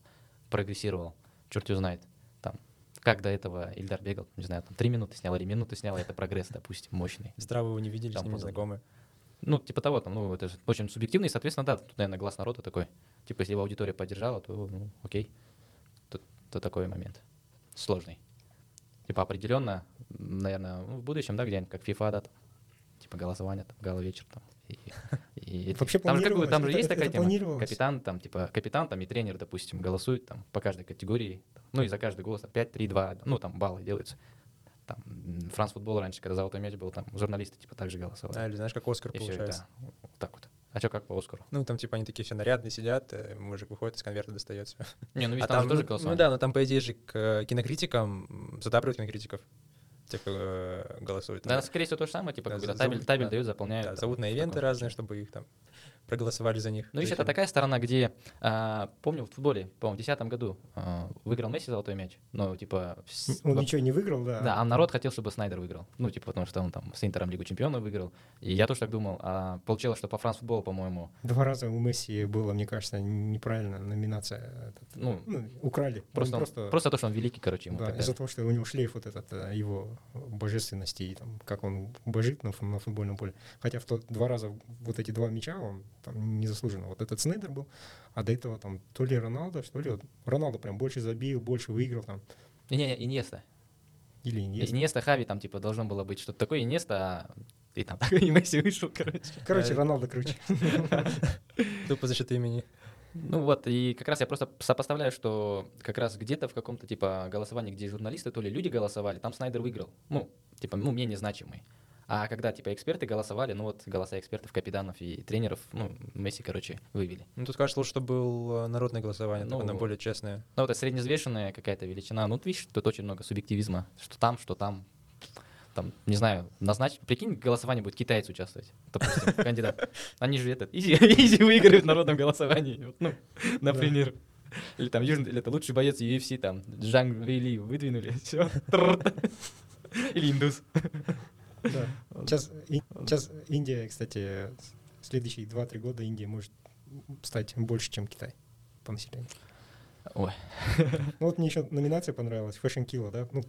прогрессировал, черт его знает. Там, как до этого Ильдар бегал, не знаю, там, три минуты снял или минуту снял, и это прогресс, допустим, мощный.
Здраво вы не видели, с
Там
ними
подобное.
знакомы.
Ну, типа того, там, ну, это же очень субъективно, и, соответственно, да, тут, наверное, глаз народа такой. Типа, если его аудитория поддержала, то, ну, окей. То, то такой момент сложный. Типа, определенно, наверное, ну, в будущем, да, где-нибудь, как FIFA, да, там, типа, голосование, там, гала-вечер, там, и, и
Вообще
там же, как бы, там же
планировалось,
есть
это-
такая
это
тема. Капитан, там, типа, капитан, там, и тренер, допустим, голосуют, там, по каждой категории, там, ну, и за каждый голос, там, 5, 3, 2, ну, там, баллы делаются. Там, Франс футбол раньше, когда золотой мяч был, там, журналисты, типа, также голосовали.
А, или знаешь, как Оскар
И все
получается.
это вот так вот. А что, как по Оскару?
Ну, там, типа, они такие все нарядные сидят, э, мужик выходит, из конверта достает всё.
Не, ну видишь,
А
там, же тоже
ну,
голосование.
Ну да, но там, по идее же, к э, кинокритикам задабривают кинокритиков. Тех, кто э, голосует.
Да, скорее всего, то же самое, типа,
Да, зовут,
табель, табель
да.
дают, заполняют.
Да,
там,
зовут на ивенты разные, чтобы их там проголосовали за них.
Ну, видишь, это такая сторона, где, а, помню, в футболе, по-моему, в 2010 году а, выиграл Месси золотой мяч, но, типа... с-
Он ничего не выиграл, да.
Да, а народ хотел, чтобы Снайдер выиграл. Ну, типа, потому что он там с Интером Лигу Чемпионов выиграл. И я тоже так думал. А получилось, что по Франс футболу, по-моему,
Два раза у Месси было, мне кажется, неправильно номинация. этот,
ну,
ну, украли. Он
просто, он-
просто,
просто то, что он великий, короче, ему
да, из-за того, что у него шлейф вот этот э, его божественности и там, как он божит на, на футбольном поле. Хотя в тот два раза вот эти два мяча он там незаслуженно. Вот этот Снейдер был, а до этого там то ли Роналдо, что ли, вот Роналдо прям больше забил, больше выиграл там,
Не, не, Иньеста.
или нет.
Иньеста, Хави, там, типа, должно было быть что-то такое Иньеста, а и там такой и Месси вышел, короче.
Короче, Роналдо круче. *laughs*
Тупо за счет имени.
Ну вот, и как раз я просто сопоставляю, что как раз где-то в каком-то, типа, голосовании, где журналисты, то ли люди голосовали, там Снайдер выиграл. Ну, типа, ну, менее значимый. А когда, типа, эксперты голосовали, ну вот, голоса экспертов, капитанов и тренеров, ну, Месси, короче, вывели.
Ну, тут кажется, лучше, чтобы было народное голосование,
Ну,
оно более честное.
Ну, вот это среднезвешенная какая-то величина. Ну, вот видишь, тут очень много субъективизма. Что там, что там. Там, не знаю, назначь, прикинь, голосование будет китайцы участвовать, допустим, *laughs* кандидат. Они же этот, easy, *laughs* easy выиграют в народном голосовании, вот, ну, например. Или там южный, или это лучший боец UFC, там, Джанг Вейли выдвинули, все. Или индус.
Да. Сейчас, и- сейчас Индия, кстати, следующие 2-3 года Индия может стать больше, чем Китай по населению.
Ой, *laughs*
Ну вот мне еще номинация понравилась, Fashion Killa, да? Ну,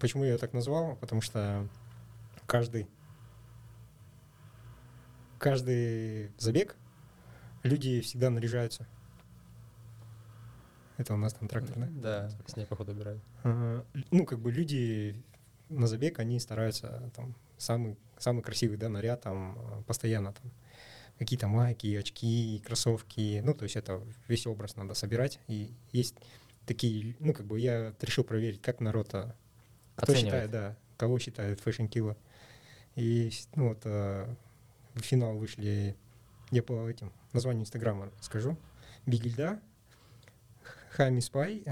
почему я ее так назвал? Потому что каждый, каждый забег люди всегда наряжаются. Это у нас там трактор, да?
Да, снег, походу, убирают.
Ну, как бы люди на забег, они стараются там самый, самый красивый, да, наряд там э, постоянно там какие-то майки, очки, кроссовки, ну, то есть это весь образ надо собирать, и есть такие, ну, как бы я решил проверить, как народ, а, кто
Оценивает.
считает, да, кого считает Fashion Killa. И, ну, вот э, в финал вышли, я по этим названию Инстаграма скажу, Бигильда, Хами Спай,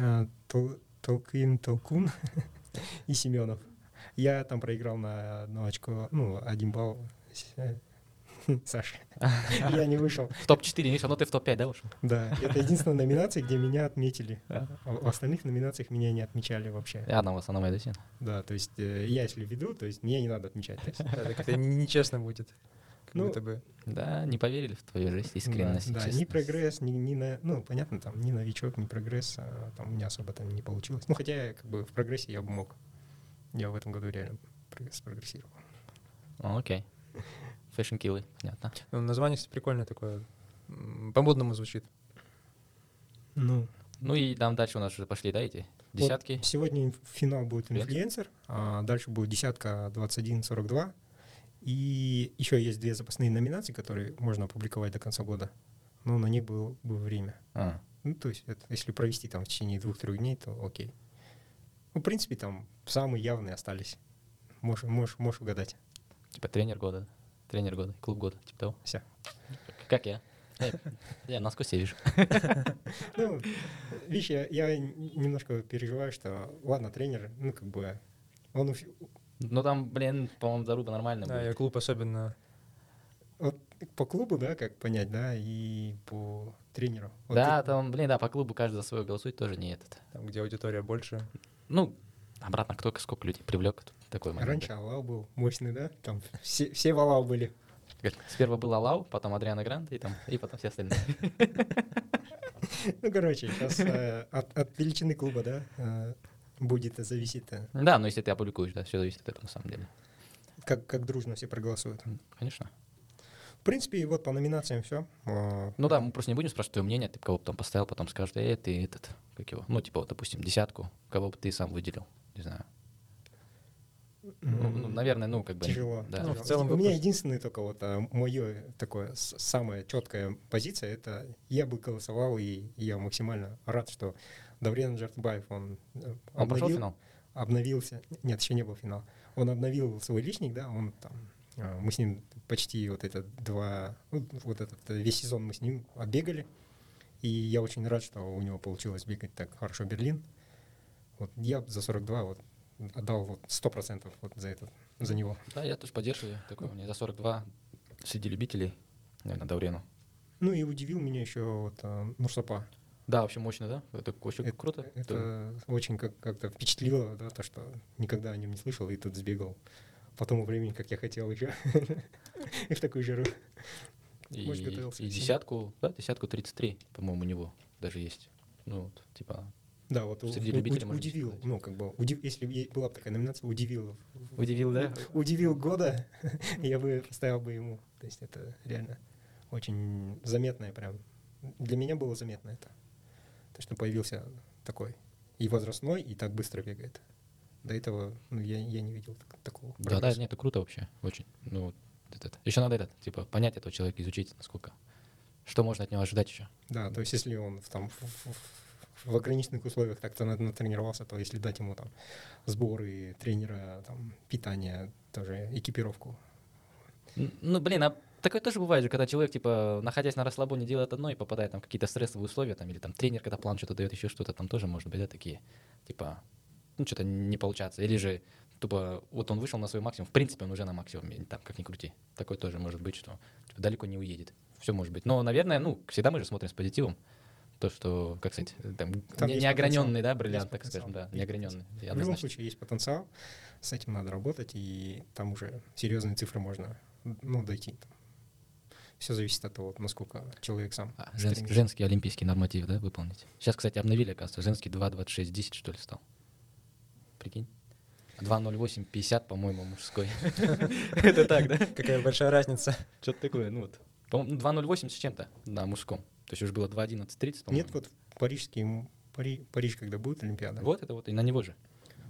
Тол- Толкин Толкун *laughs* и Семенов. Я там проиграл на одно очко, ну, один балл *laughs* Саша. *laughs* Я не вышел.
в топ-4, видишь, а ну ты в топ-5, да, ушел?
Да, это единственная номинация, где меня отметили. *laughs* А В остальных номинациях меня не отмечали вообще.
Я одного основного досин.
Да, то есть э, я если веду, то есть мне не надо отмечать.
Это не- нечестно будет.
Ну,
бы.
Да, не поверили в твою жизнь, искренность.
Да, да, ни прогресс, ни, ни на, ну, понятно, там, ни новичок, ни прогресс, а, там у меня особо там не получилось. Ну, хотя, как бы, в прогрессе я бы мог. Я в этом году реально прогресс- спрогрессировал.
Окей. Fashion killa, понятно.
Ну, название, кстати, прикольное такое. По-модному звучит.
Ну,
Ну и там дальше у нас уже пошли, да, эти
Вот
десятки.
сегодня инф- финал будет
Инфлюенсер.
а дальше будет десятка 21-42. И еще есть две запасные номинации, которые можно опубликовать до конца года. Но на них было, было время.
А,
Ну, то есть, это, если провести там в течение двух-трех дней, то окей. Ну, в принципе, там самые явные остались. Можешь, можешь, можешь угадать.
типа тренер года, тренер года, клуб года, типа того.
Всё.
Как я? Я, я насквозь тебя вижу. *laughs*
Ну, видишь, я, я немножко переживаю, что, ладно, тренер, ну, как бы, он
Ну там, блин, по-моему, Заруба нормально
Да, и
будет.
клуб особенно.
вот по клубу, да, как понять, да, и по тренеру. Вот
Да,
ты-
там, блин, да, по клубу каждый за свой голосует, тоже не этот.
Там, где аудитория больше.
Ну, обратно, кто сколько людей привлек, такой момент.
Раньше Алау был мощный, да? Там все, все в Алау были.
Сперва был Алау, потом Адриана Грант, и, там, и потом все остальные. *laughs*
Ну, короче, сейчас от, от величины клуба, да, э, будет зависеть, э,
Да, но если ты опубликуешь, да, все зависит от этого на самом деле.
как, как дружно все проголосуют.
Конечно.
В принципе, вот по номинациям все.
Ну да, мы просто не будем спрашивать твое мнение, ты кого бы там поставил, потом скажешь, э, ты этот, как его, ну, типа, вот, допустим, десятку, кого бы ты сам выделил, не знаю. Ну, ну, наверное, ну, как бы...
Тяжело.
Да.
Ну, в целом
У меня единственное только вот мое такое самая четкая позиция, это я бы голосовал, и я максимально рад, что Даврен Джартбаев, он э,
Он
обновил-
финал?
обновился. Нет, еще не был финал. Он обновил свой личник, да, он там, а, мы с ним почти вот это два, ну, вот этот э, весь сезон мы с ним отбегали. И я очень рад, что у него получилось бегать так хорошо Берлин. Вот я за 42 вот отдал вот 100% вот за этот, за него.
Да, я тоже поддерживаю. Такой у меня за 42 среди любителей, наверное, Даврену.
Ну и удивил меня еще вот а, Нурсапа.
Да, вообще мощно, да? Это очень
Это-
круто.
Это очень как- как-то впечатлило, да, то, что никогда о нем не слышал, и тут сбегал по тому времени, как я хотел еще. *laughs* И в такую жару.
И,
Может, готовился
и
к всему.
десятку, да, десятку 33, по-моему, у него даже есть. Ну, вот, типа,
Да, вот у-
Среди
у-
любителей, можно
удивил,
сказать.
ну, как бы, удив- если была бы такая номинация, удивил.
удивил, да?
Удивил года, *laughs* я бы поставил бы ему. То есть это реально очень заметное прям. Для меня было заметно это. То, что появился такой и возрастной, и так быстро бегает. До этого ну, я, я не видел так- такого.
Да, да, нет, это круто вообще, очень. Ну, этот. Еще надо этот, типа, понять этого человека, изучить, насколько. Что можно от него ожидать еще.
Да, то есть если он в, там в, в- в ограниченных условиях так-то на- натренировался, то если дать ему там сборы тренера, там питание, тоже экипировку.
Ну, блин, а такое тоже бывает же, когда человек, типа, находясь на расслабоне, делает одно и попадает там в какие-то стрессовые условия, там, или там тренер, когда план что-то дает, еще что-то, там тоже может быть, да, такие, типа, ну, что-то не получается. Или же, тупо, вот он вышел на свой максимум, в принципе, он уже на максимуме, там, как ни крути. Такое тоже может быть, что типа, далеко не уедет. Все может быть. Но, наверное, ну, всегда мы же смотрим с позитивом. То, что, как сказать, там,
Там
не, неограненный, да, бриллиант, так скажем, да, неограненный.
В любом случае есть потенциал, с этим надо работать, и там уже серьезные цифры можно ну, дойти. Все зависит от того, насколько человек сам
А, женс-
стремится.
женский олимпийский норматив, да, выполнить? Сейчас, кстати, обновили, оказывается, женский 2.26.10, что ли, стал. Прикинь? 2.08.50, по-моему, мужской. *laughs* Это так, да?
Какая большая разница.
Что-то такое, ну вот. По-моему, 2.08 с чем-то на мужском. То есть уже было 2.11.30, по-моему.
Нет, вот парижский, Пари- Париж, когда будет Олимпиада,
Вот это вот, и на него же.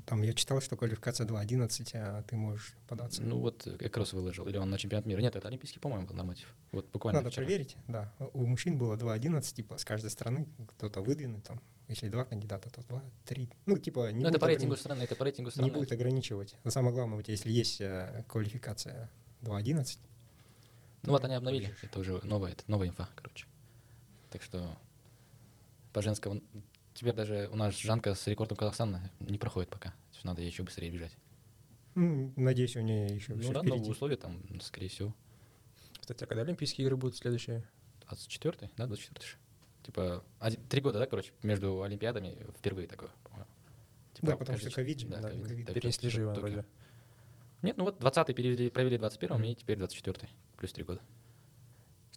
Там я читал, что квалификация 2.11, а ты можешь податься.
Ну вот, Экрос выложил, или он на чемпионат мира. Нет, это олимпийский, по-моему, был норматив. Вот буквально
Надо
вчера.
проверить, да. У мужчин было 2.11, типа, с каждой стороны кто-то выдвинут, там, если два кандидата, то два, три. Ну, типа, не,
Ну это по рейтингу страны, это по рейтингу
не
страны.
будет ограничивать. Но самое главное, вот если есть э, квалификация 2.11,
Ну вот они обновили, это уже новая, это новая инфа, короче. Так что по женскому... Теперь даже у нас Жанка с рекордом Казахстана не проходит пока. То есть надо ей еще быстрее бежать.
ну, надеюсь, у нее еще
Ну
всё
да,
впереди.
новые условия там, скорее всего.
Кстати, а когда Олимпийские игры будут следующие?
24 да, 24 же. Типа, один- три года, да, короче, между Олимпиадами впервые такое. Типа,
Да, потому
каждый
что ковид
Да,
да,
ковид.
ковид.
Так
Перенесли же его
только-
вроде.
Нет, ну вот 20 перевели, провели 21 и теперь 24 плюс три года.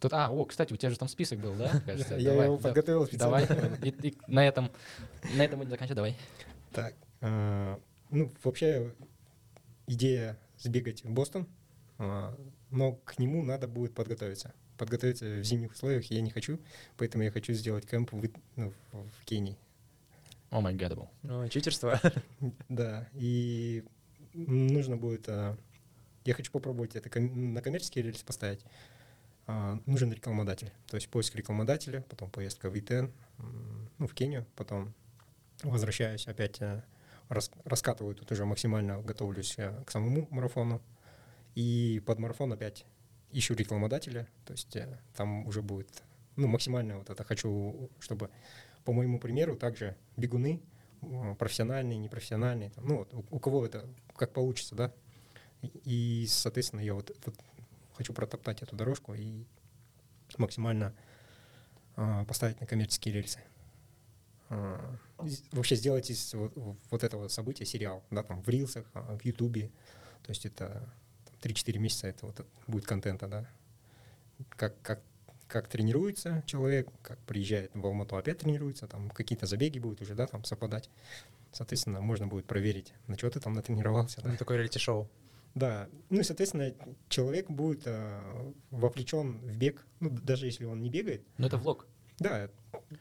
Тут, а, о, кстати, у тебя же там список был, да, *laughs* кажется?
Я
Давай,
его подготовил
Давай,
специально.
и, и на этом, на этом будем заканчивать, давай.
Так, э, ну, вообще идея сбегать в Бостон, а, но к нему надо будет подготовиться. Подготовиться в зимних условиях я не хочу, поэтому я хочу сделать кемп в, ну, в- Кении.
О май гад, был.
Ну, читерство. *laughs*
Да, и нужно будет... а, Я хочу попробовать это ком- на коммерческий рельс поставить. А, Нужен рекламодатель. То есть поиск рекламодателя, потом поездка в ИТН, ну, в Кению, потом возвращаюсь опять, э, рас- раскатываю тут уже максимально, готовлюсь э, к самому марафону. И под марафон опять ищу рекламодателя, то есть э, там уже будет, ну, максимально вот это хочу, чтобы, по моему примеру, также бегуны, профессиональные, непрофессиональные, там, ну, вот, у, у кого это, как получится, да, и, соответственно, я вот, вот хочу протоптать эту дорожку и максимально а, поставить на коммерческие рельсы. Из- вообще сделать из вот, вот этого события сериал, да, там в рилсах, а, в Ютубе. То есть это там, 3-4 месяца это вот будет контента, да. Как, как, как тренируется человек, как приезжает в Алмату, опять тренируется, там какие-то забеги будут уже, да, там совпадать. Соответственно, можно будет проверить, на что ты там натренировался, да.
Ну, Такое реалити-шоу.
Да, ну и, соответственно, человек будет э, вовлечен в бег, ну, даже если он не бегает.
Ну это влог.
Да,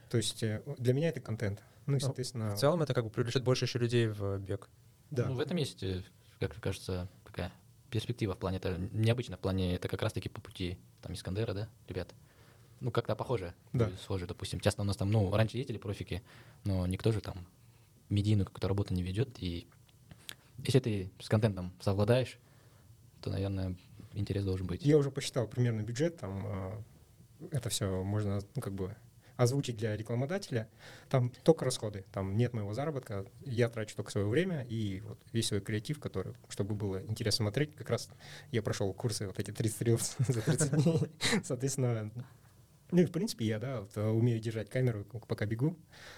то есть э, для меня это контент. Ну и,
Ну,
соответственно,
В целом это как бы привлечет больше еще людей в бег.
да.
Ну в этом есть, э, как мне кажется, такая перспектива в плане, это необычно, в плане, это как раз-таки по пути там Искандера, да, ребят? Ну как-то похоже,
Да.
схоже, допустим. Часто у нас там, ну, раньше ездили профики, но никто же там медийную какую-то работу не ведет, и если ты с контентом совладаешь, то, наверное, интерес должен быть.
Я уже посчитал примерно бюджет, там э, это все можно, ну, как бы озвучить для рекламодателя. Там только расходы, там нет моего заработка, я трачу только свое время и вот весь свой креатив, который, чтобы было интересно смотреть, как раз я прошел курсы вот эти 30 рилс *laughs* за 30 дней, соответственно, ну и в принципе я, да, вот, э, умею держать камеру, пока бегу,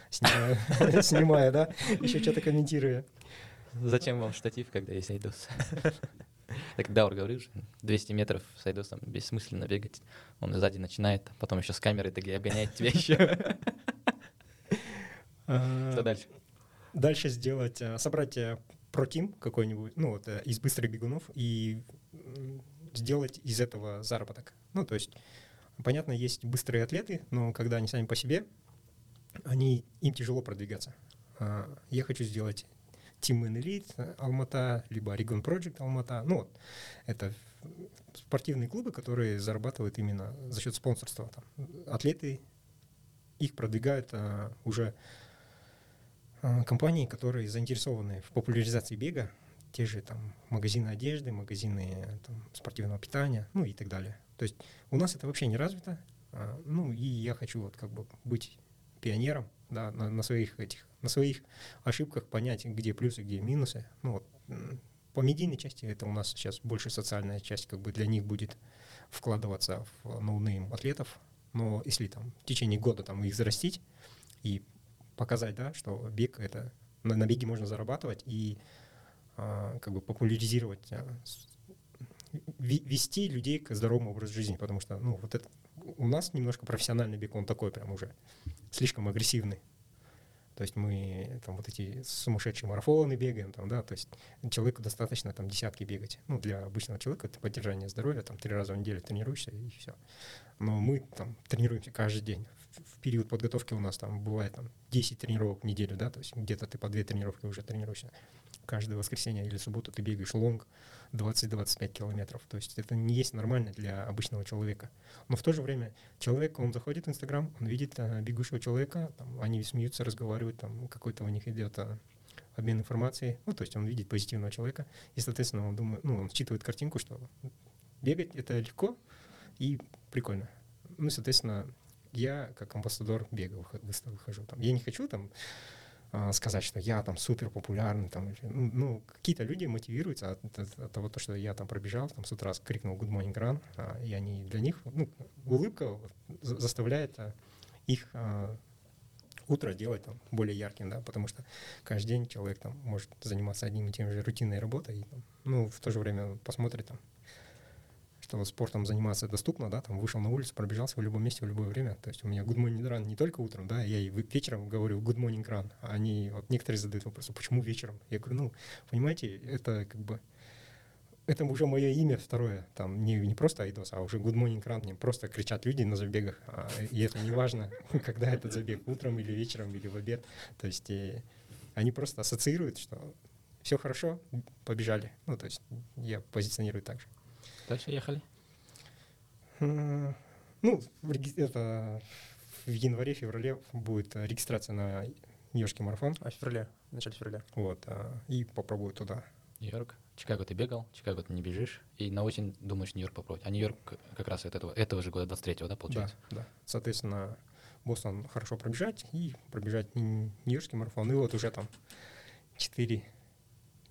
снимаю, *laughs* снимаю, да, еще что-то комментирую.
Зачем вам штатив, когда есть айдос? *laughs* Так Даур говорил же, 200 метров с айдосом бессмысленно бегать. Он сзади начинает, а потом еще с камерой таки обгоняет тебя еще.
А,
Что дальше?
Дальше сделать, э, собрать э, протим какой-нибудь, ну вот э, из быстрых бегунов и сделать из этого заработок. Ну то есть Понятно, есть быстрые атлеты, но когда они сами по себе, они, им тяжело продвигаться. А, Я хочу сделать Team Man Elite Алмата, либо Oregon Project Алмата. Ну, вот, это спортивные клубы, которые зарабатывают именно за счет спонсорства. Там. Атлеты, их продвигают а, уже а, компании, которые заинтересованы в популяризации бега, те же там магазины одежды, магазины там, спортивного питания, ну и так далее. То есть у нас это вообще не развито. а, Ну и я хочу вот как бы быть пионером, да, на, на своих этих, на своих ошибках понять, где плюсы, где минусы. Ну вот по медийной части это у нас сейчас больше социальная часть, как бы для них будет вкладываться в no name атлетов. Но если там в течение года там их зарастить и показать, да, что бег это на, на беге можно зарабатывать и а, как бы популяризировать, а, вести людей к здоровому образу жизни, потому что, ну, вот это у нас немножко профессиональный бег, он такой прям уже слишком агрессивный. То есть мы там вот эти сумасшедшие марафоны бегаем, там, да, то есть человеку достаточно там десятки бегать. Ну, для обычного человека это поддержание здоровья, там три раза в неделю тренируешься и все. Но мы там тренируемся каждый день. В, в период подготовки у нас там бывает там 10 тренировок в неделю, да, то есть где-то ты по две тренировки уже тренируешься. Каждое воскресенье или субботу ты бегаешь лонг 20-25 километров. То есть это не есть нормально для обычного человека. Но в то же время человек, он заходит в Инстаграм, он видит а, бегущего человека, там, они смеются, разговаривают, там какой-то у них идет а, обмен информацией. Ну, то есть он видит позитивного человека, и, соответственно, он думает, ну, он считывает картинку, что бегать это легко и прикольно. Ну, соответственно, я как амбассадор бега выхожу. Там. Я не хочу там сказать, что я там супер популярный, там, ну, ну, какие-то люди мотивируются от, от- от того, то, что я там пробежал, там с утра крикнул Good Morning Run, а, и они для них, ну, улыбка заставляет а, их а, утро делать там более ярким, да, потому что каждый день человек там может заниматься одним и тем же рутинной работой, и, ну, в то же время посмотрит там, что спортом заниматься доступно, да, там вышел на улицу, пробежался в любом месте, в любое время. То есть у меня good morning run не только утром, да, я и вечером говорю good morning run. А Они, вот некоторые задают вопрос, «А почему вечером? Я говорю, ну, понимаете, это как бы, это уже мое имя второе, там не, не просто Айдос, а уже Good Morning Run, мне просто кричат люди на забегах, а, и это не важно, *laughs* когда этот забег, утром или вечером, или в обед, то есть э, они просто ассоциируют, что все хорошо, побежали, ну, то есть я позиционирую так же.
Дальше ехали.
Ну, это в январе-феврале будет э, регистрация на Нью-Йоркский марафон.
А в феврале, в начале февраля.
Вот, а, и попробую туда.
Нью-Йорк. Чикаго ты бегал, Чикаго ты не бежишь. И на осень думаешь Нью-Йорк попробовать. А Нью-Йорк как раз от этого, этого же года, 23-го, да, получается?
Да, да. Соответственно, Бостон хорошо пробежать и пробежать Нью-Йоркский марафон. И вот уже там 4,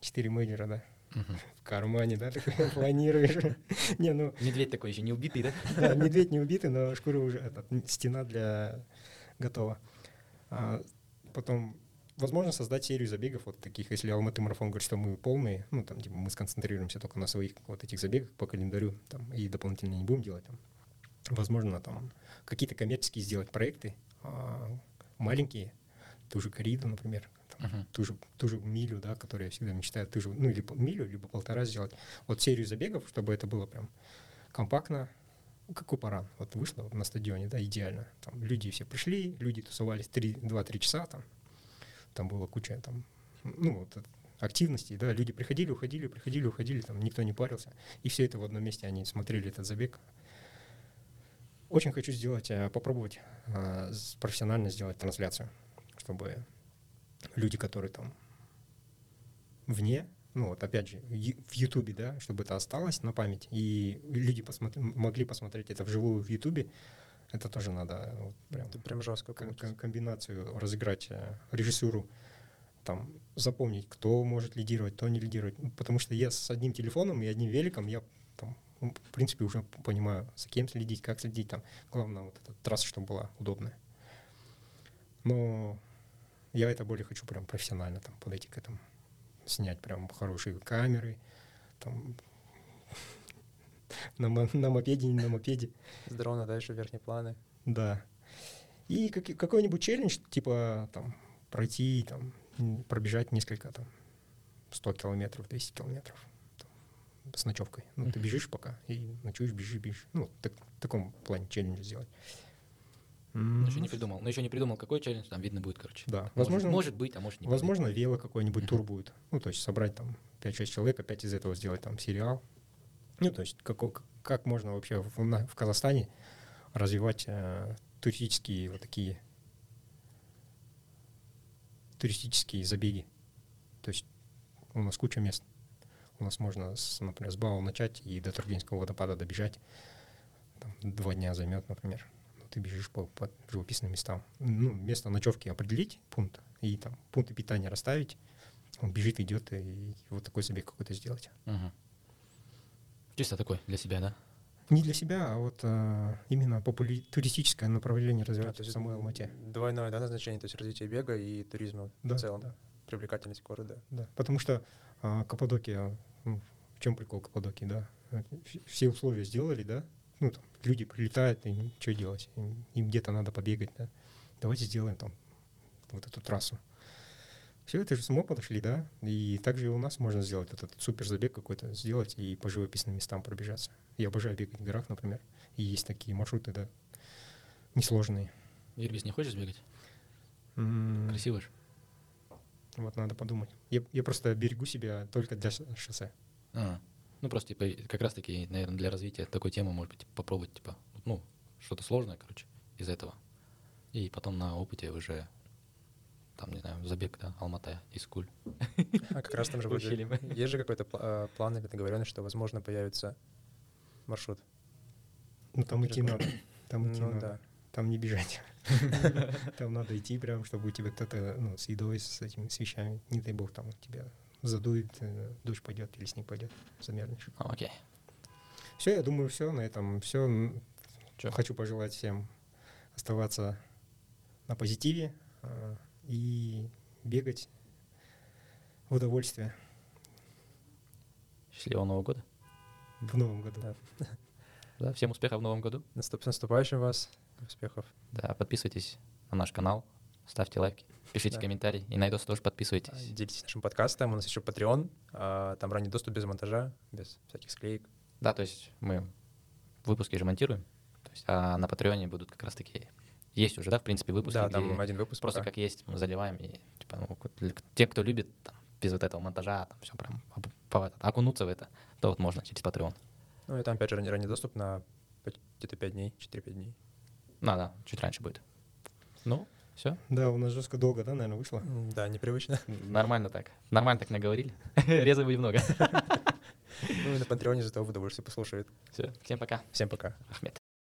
4 мейджора, да, *laughs* В кармане, да, такой *laughs* планируешь. *laughs* Не, ну,
Медведь такой еще не убитый, да?
Да, медведь не убитый, но шкура уже, этот, м, стена для готова. А, потом, возможно, создать серию забегов вот таких, если Алматы марафон говорит, что мы полные, ну, там, типа, мы сконцентрируемся только на своих вот этих забегах по календарю, там, и дополнительно не будем делать, там. Возможно, там, какие-то коммерческие сделать проекты, а, маленькие, ту же кориду, например,
Мгм.
ту же, ту же милю, да, которую я всегда мечтаю, ту же, ну, или по- милю, либо полтора сделать. Вот серию забегов, чтобы это было прям компактно, как у паран. Вот вышло на стадионе, да, идеально. Там люди все пришли, люди тусовались 2-3 часа, там, там была куча там, ну, вот, активностей, да, люди приходили, уходили, приходили, уходили, там никто не парился. И все это в одном месте, они смотрели этот забег. Очень хочу сделать, э, попробовать э, профессионально сделать трансляцию, чтобы люди, которые там вне, ну вот опять же, в Ютубе, да, чтобы это осталось на память, и люди посмотр- могли посмотреть это вживую в Ютубе, это тоже надо вот прям
Это прям жестко
ком- комбинацию разыграть, э, режиссуру, там, запомнить, кто может лидировать, кто не лидировать. Ну, Потому что я с одним телефоном и одним великом, я там, ну, в принципе, уже понимаю, за кем следить, как следить. Там. Главное, вот эта трасса, чтобы была удобная. Но я это более хочу прям профессионально там подойти к этому. Снять прям хорошие камеры, там, *laughs* на, на мопеде, не на мопеде.
С дрона дальше верхние планы.
Да. И как- какой-нибудь челлендж, типа там пройти, там, пробежать несколько, там, 100 километров, 200 километров. Там, с ночевкой. Ну, ты бежишь пока и ночуешь, бежишь, бежишь. Ну, так- в таком плане челлендж сделать.
Ну, еще не придумал. Ну, еще не придумал, какой челлендж, там видно будет, короче.
Да,
Может-
возможно,
Может быть, а может не
возможно, вело какой-нибудь тур будет. Ну, то есть собрать там 5-6 человек, опять из этого сделать там сериал. Ну, то есть како- как, можно вообще в, в Казахстане развивать э, туристические вот такие туристические забеги. То есть у нас куча мест. У нас можно, с, например, с Бау начать и до Тургеневского водопада добежать. Там, два дня займет, например. Ты бежишь по, по живописным местам. Ну, место ночевки определить, пункт, и там пункты питания расставить. Он бежит, идет, и вот такой забег какой-то сделать.
Мгм. Чисто такой для себя, да?
Не для себя, а вот а, именно попули- туристическое направление
А,
развивать
то
в самой Алмате.
Двойное да, назначение, то есть развитие бега и туризма
Да,
в целом,
да.
привлекательность города.
Да, потому что а, Каппадокия, ну, в чем прикол Каппадокии, да? Э, вс- Все условия сделали, да? Ну, там, люди прилетают, им что делать? Им, им где-то надо побегать, да? Давайте сделаем там вот эту трассу. Все это же с ума подошли, да? И также и у нас можно сделать этот суперзабег какой-то, сделать и по живописным местам пробежаться. Я обожаю бегать в горах, например. И есть такие маршруты, да, несложные.
Ирбис не хочешь бегать?
М,
Красиво же.
Вот надо подумать. Я, я просто берегу себя только для шоссе.
А, ну, просто, типа, как раз-таки, наверное, для развития такой темы, может быть, попробовать, типа, ну, что-то сложное, короче, из этого. И потом на опыте уже, там, не знаю, забег, да, Алмата, Искуль.
А как раз там же
Ущельем.
есть же какой-то э, план или договоренность, что, возможно, появится маршрут.
Ну, там идти надо. Там идти
Ну
надо.
да.
Там не бежать. *laughs* Там надо идти прям, чтобы у тебя кто-то ну, с едой, с этими с вещами. Не дай бог, там тебя задует, э, дождь пойдет или снег пойдет, замерзнешь.
А, окей.
Все, я думаю, все на этом. Все.
Чё?
Хочу пожелать всем оставаться на позитиве а, и бегать в удовольствие
Счастливого Нового года.
в новом году.
Да.
Да, всем успехов в Новом году.
С наступающим вас. Успехов.
Да, подписывайтесь на наш канал, ставьте лайки, пишите
Да.
комментарии. И на Айдос тоже
А,
подписывайтесь.
Делитесь нашим подкастом. У нас еще Patreon. а, Там ранний доступ без монтажа, без всяких склеек.
Да, то есть мы выпуски же монтируем. То есть, а на Патреоне будут как раз таки... Есть уже, да, в принципе, выпуски,
Да, там один выпуск.
просто
пока.
как есть мы заливаем. И, типа, ну, те, кто любит там, без вот этого монтажа, там все прям окунуться в это, то вот можно через Patreon.
Ну и там, опять же, ранний, ранний доступ на где-то 5 дней, 4-5 дней.
Ну, да, чуть раньше будет. Ну, все.
Да, у нас жестко долго, да, наверное, вышло.
Да, непривычно.
Нормально так. Нормально так наговорили. *laughs* Резво и много.
Ну и на Патреоне зато в удовольствие послушают.
Все, всем пока.
Всем пока.
Ахмед.